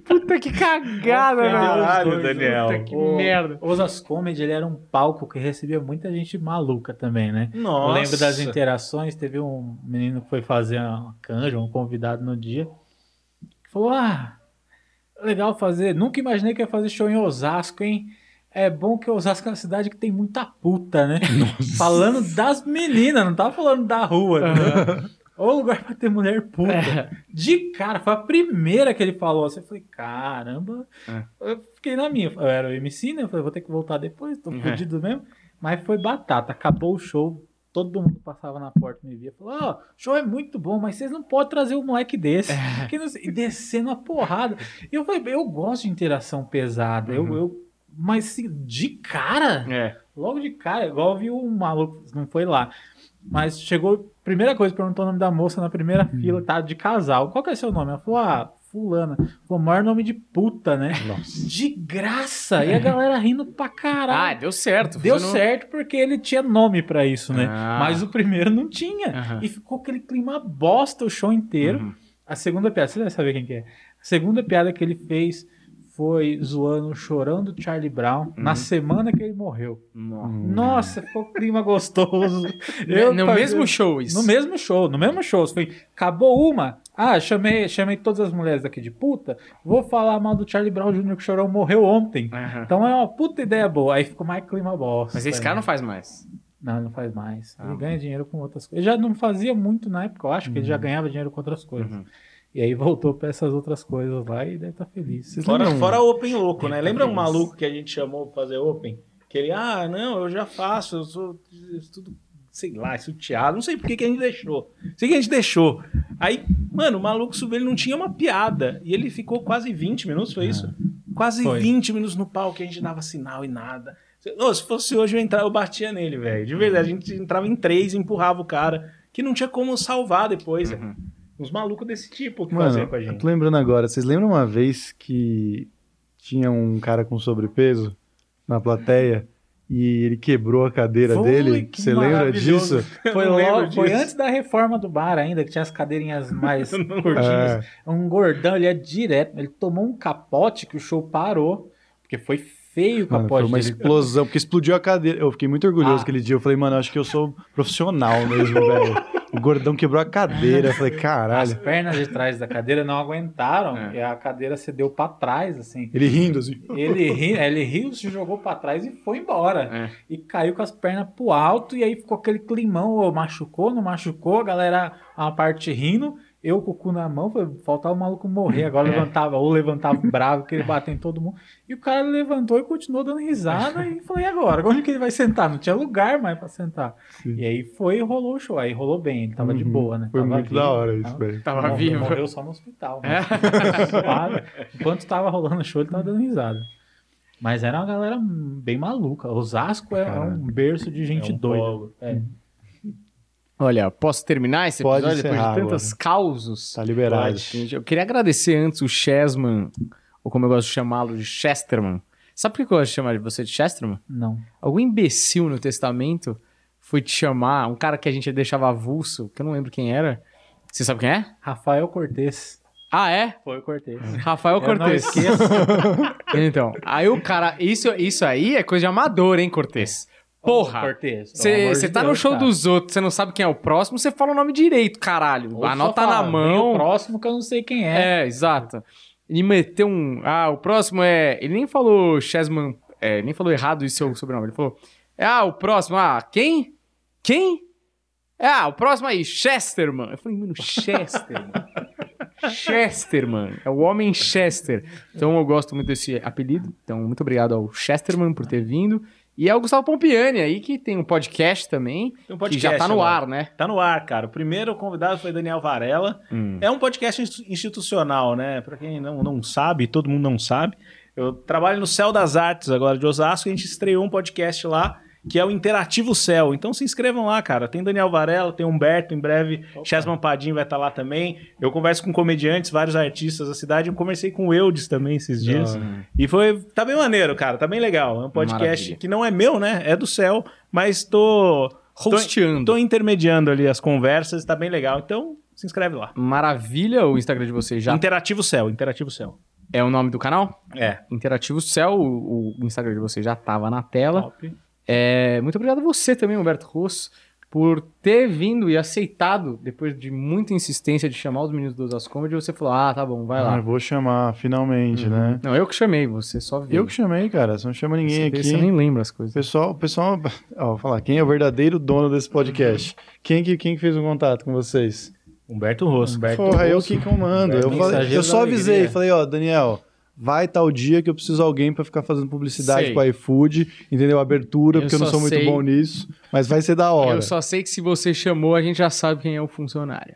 Puta que cagada, Ofendeu né? Caralho, Daniel. Puta que O- merda. Osas Comedy, ele era um palco que recebia muita gente maluca também, né? Nossa. Eu lembro das interações, teve um menino que foi fazer uma canja, um convidado no dia, falou, ah, legal fazer, nunca imaginei que ia fazer show em Osasco, hein? É bom que Osasco é uma cidade que tem muita puta, né? Falando das meninas, não tava falando da rua, né? Ou lugar pra ter mulher puta. É. De cara, foi a primeira que ele falou. Assim, eu falei, caramba. É. Eu fiquei na minha. Eu era o MC, né? Eu falei, vou ter que voltar depois, tô É. fudido mesmo. Mas foi batata. Acabou o show. Todo mundo passava na porta e me via. Falou, ó, show é muito bom, mas vocês não podem trazer um moleque desse. É. Que não sei- E descendo a porrada. E eu falei, eu gosto de interação pesada. Uhum. Eu, eu, mas assim, de cara, É. logo de cara, igual eu vi um maluco, não foi lá. Mas chegou, primeira coisa, perguntou o nome da moça na primeira Uhum. fila, tá? De casal. Qual que é seu nome? Ela falou, ah, fulana. Falou, maior nome de puta, né? De graça. E a galera rindo pra Ah, caralho. deu certo. Deu funcionou. certo porque ele tinha nome pra isso, né? Ah. Mas o primeiro não tinha. Aham. E ficou aquele clima bosta o show inteiro. Uhum. A segunda piada, você deve saber quem que é. A segunda piada que ele fez foi zoando, chorando Charlie Brown Uhum. na semana que ele morreu. Nossa. Nossa, ficou clima gostoso. no paguei- mesmo show isso. No mesmo show, no mesmo show. Foi, acabou uma. Ah, chamei, chamei todas as mulheres daqui de puta. Vou falar mal do Charlie Brown Jr. que o Chorão morreu ontem. Aham. Então é uma puta ideia boa. Aí ficou mais clima bosta. Mas esse cara não faz mais. Não, ele não faz mais. Ah, ele ganha dinheiro com outras coisas. Ele já não fazia muito na época, eu acho que ele já ganhava dinheiro com outras coisas. Uhum. E aí voltou pra essas outras coisas lá e deve estar feliz. Vocês Fora, fora Open louco, né? Tá Lembra um maluco que a gente chamou pra fazer Open? Que ele, ah, não, eu já faço, eu sou tudo, sei lá, suteado, não sei por que que a gente deixou. Sei que a gente deixou. Aí, mano, o maluco subiu, ele não tinha uma piada. E ele ficou quase 20 minutos, foi isso? Quase Foi. 20 minutos no palco, a gente dava sinal e nada. Ô, se fosse hoje eu entrar, eu batia nele, velho. De verdade, a gente entrava em três e empurrava o cara, que não tinha como salvar depois. Uhum. velho. Uns malucos desse tipo que Mano, faziam com a eu gente. tô lembrando agora. Vocês lembram uma vez que tinha um cara com sobrepeso na plateia e ele quebrou a cadeira Foi, dele? que Você lembra disso? Foi, Eu logo, foi disso. antes da reforma do bar ainda, que tinha as cadeirinhas mais curtinhas. É. Um gordão, ele é direto. Ele tomou um capote que o show parou, porque foi feio o Mano, capote foi uma dele. explosão, porque explodiu a cadeira. Eu fiquei muito orgulhoso Ah. aquele dia. Eu falei, mano, eu acho que eu sou profissional mesmo, velho. O gordão quebrou a cadeira. Eu falei, As caralho. pernas de trás da cadeira não aguentaram É. e a cadeira cedeu pra trás, assim. Ele rindo assim. Ele, ri, ele riu, se jogou pra trás e foi embora. É. E caiu com as pernas pro alto, e aí ficou aquele climão, ô, machucou, não machucou, a galera, uma parte rindo, eu com o cu na mão, faltava o maluco morrer, agora levantava, ou levantava bravo, que ele bateu em todo mundo. E o cara levantou e continuou dando risada, e falei, e agora? Onde que ele vai sentar? Não tinha lugar mais pra sentar. Sim. E aí foi e rolou o show, aí rolou bem, ele tava de Uhum. boa, né? Foi Tava muito vivo, da hora isso, tava- velho. Tava Morreu- vivo. Morreu só no hospital. É? Né? Suave. Enquanto tava rolando o show, ele tava dando risada. Mas era uma galera bem maluca. Osasco é, é um berço de gente É um doida. polo. É. Olha, posso terminar esse Pode episódio depois de encerrar tantas causos? Tá liberado. Gente, Eu queria agradecer antes o Chesman, ou como eu gosto de chamá-lo, de Chesterman. Sabe por que eu gosto de chamar de você de Chesterman? Não. Algum imbecil no testamento foi te chamar, um cara que a gente deixava avulso, que eu não lembro quem era. Você sabe quem é? Rafael Cortez. Ah, é? Foi o Cortez. Rafael não Cortez. esqueço. Então, aí o cara, isso, isso aí é coisa de amador, hein, Cortez? Porra! Você tá no show cara. dos outros, você não sabe quem é o próximo, você fala o nome direito, caralho. Ou Anota na fala, "Vem mão. O próximo que eu não sei quem é. É, exato. Ele meteu um. Ah, o próximo é. Ele nem falou Chesman. É, nem falou errado isso seu sobrenome. Ele falou. Ah, o próximo. Ah, quem? Quem? Ah, o próximo aí, Chesterman. Eu falei, mano, Chesterman. Chesterman. É o homem Chester. Então eu gosto muito desse apelido. Então, muito obrigado ao Chesterman por ter vindo. E ao Gustavo Pompiani aí, que tem um podcast também. Tem um que já tá no ar, né? Tá no ar, cara. O primeiro convidado foi Daniel Varela. Hum. É um podcast inst- institucional, né? Pra quem não, não sabe, todo mundo não sabe. Eu trabalho no Céu das Artes agora de Osasco a gente estreou um podcast lá que é o Interativo Céu. Então se inscrevam lá, cara. Tem Daniel Varela, tem Humberto, em breve. Chesman Padim vai estar lá também. Eu converso com comediantes, vários artistas da cidade. Eu conversei com o Eudes também esses dias. E foi. Tá bem maneiro, cara. Tá bem legal. É um podcast Maravilha. que não é meu, né? É do céu, mas tô. Hosteando. Tô, tô intermediando ali as conversas, tá bem legal. Então, se inscreve lá. Maravilha, o Instagram de vocês já Interativo Céu, Interativo Céu. é o nome do canal? É. Interativo Céu, o, o Instagram de vocês já tava na tela. Top. É, muito obrigado a você também, Humberto Rosso, por ter vindo e aceitado, depois de muita insistência de chamar os meninos do Osasco Comedy, você falou, ah, tá bom, vai Ah, lá. eu vou chamar, finalmente, né? Não, eu que chamei, você só veio. Eu que chamei, cara. Você não chama ninguém você, aqui. Você nem lembra as coisas. pessoal, o pessoal, ó, vou falar, quem é o verdadeiro dono desse podcast? Quem que, quem que fez o contato com vocês? Humberto Rosso. Humberto Porra, eu Rosso. que comando. Eu, Humberto falei- Mensageiro eu só avisei, Alegria. falei, ó, Daniel, vai tal dia que eu preciso de alguém pra ficar fazendo publicidade Sei. pro iFood, entendeu? Abertura, Eu porque eu não sou muito sei- bom nisso, mas vai ser da hora. Eu só sei que se você chamou, a gente já sabe quem é o funcionário.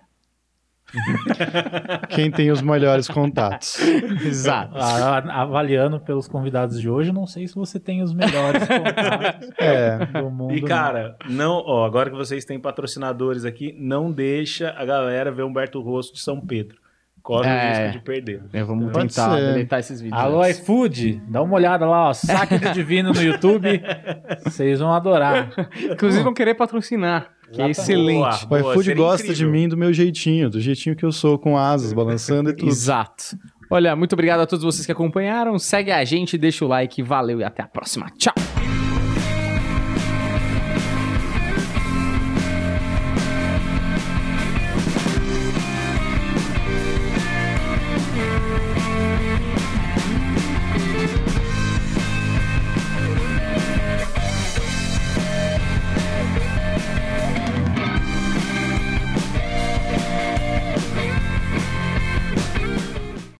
Quem tem os melhores contatos. Exato. A- avaliando pelos convidados de hoje, não sei se você tem os melhores contatos É. do mundo. E, cara, não, ó, agora que vocês têm patrocinadores aqui, não deixa a galera ver Humberto Rosso de São Pedro. Corre É. o risco de perder. É, vamos Pode tentar ser. deletar esses vídeos. Alô, antes. iFood, dá uma olhada lá, ó. Saque do Divino no YouTube. Vocês vão adorar. Inclusive vão querer patrocinar, que é excelente. Boa. O iFood gosta incrível. de mim do meu jeitinho, do jeitinho que eu sou, com asas, balançando e tudo. Exato. Olha, muito obrigado a todos vocês que acompanharam. Segue a gente, deixa o like. Valeu e até a próxima. Tchau!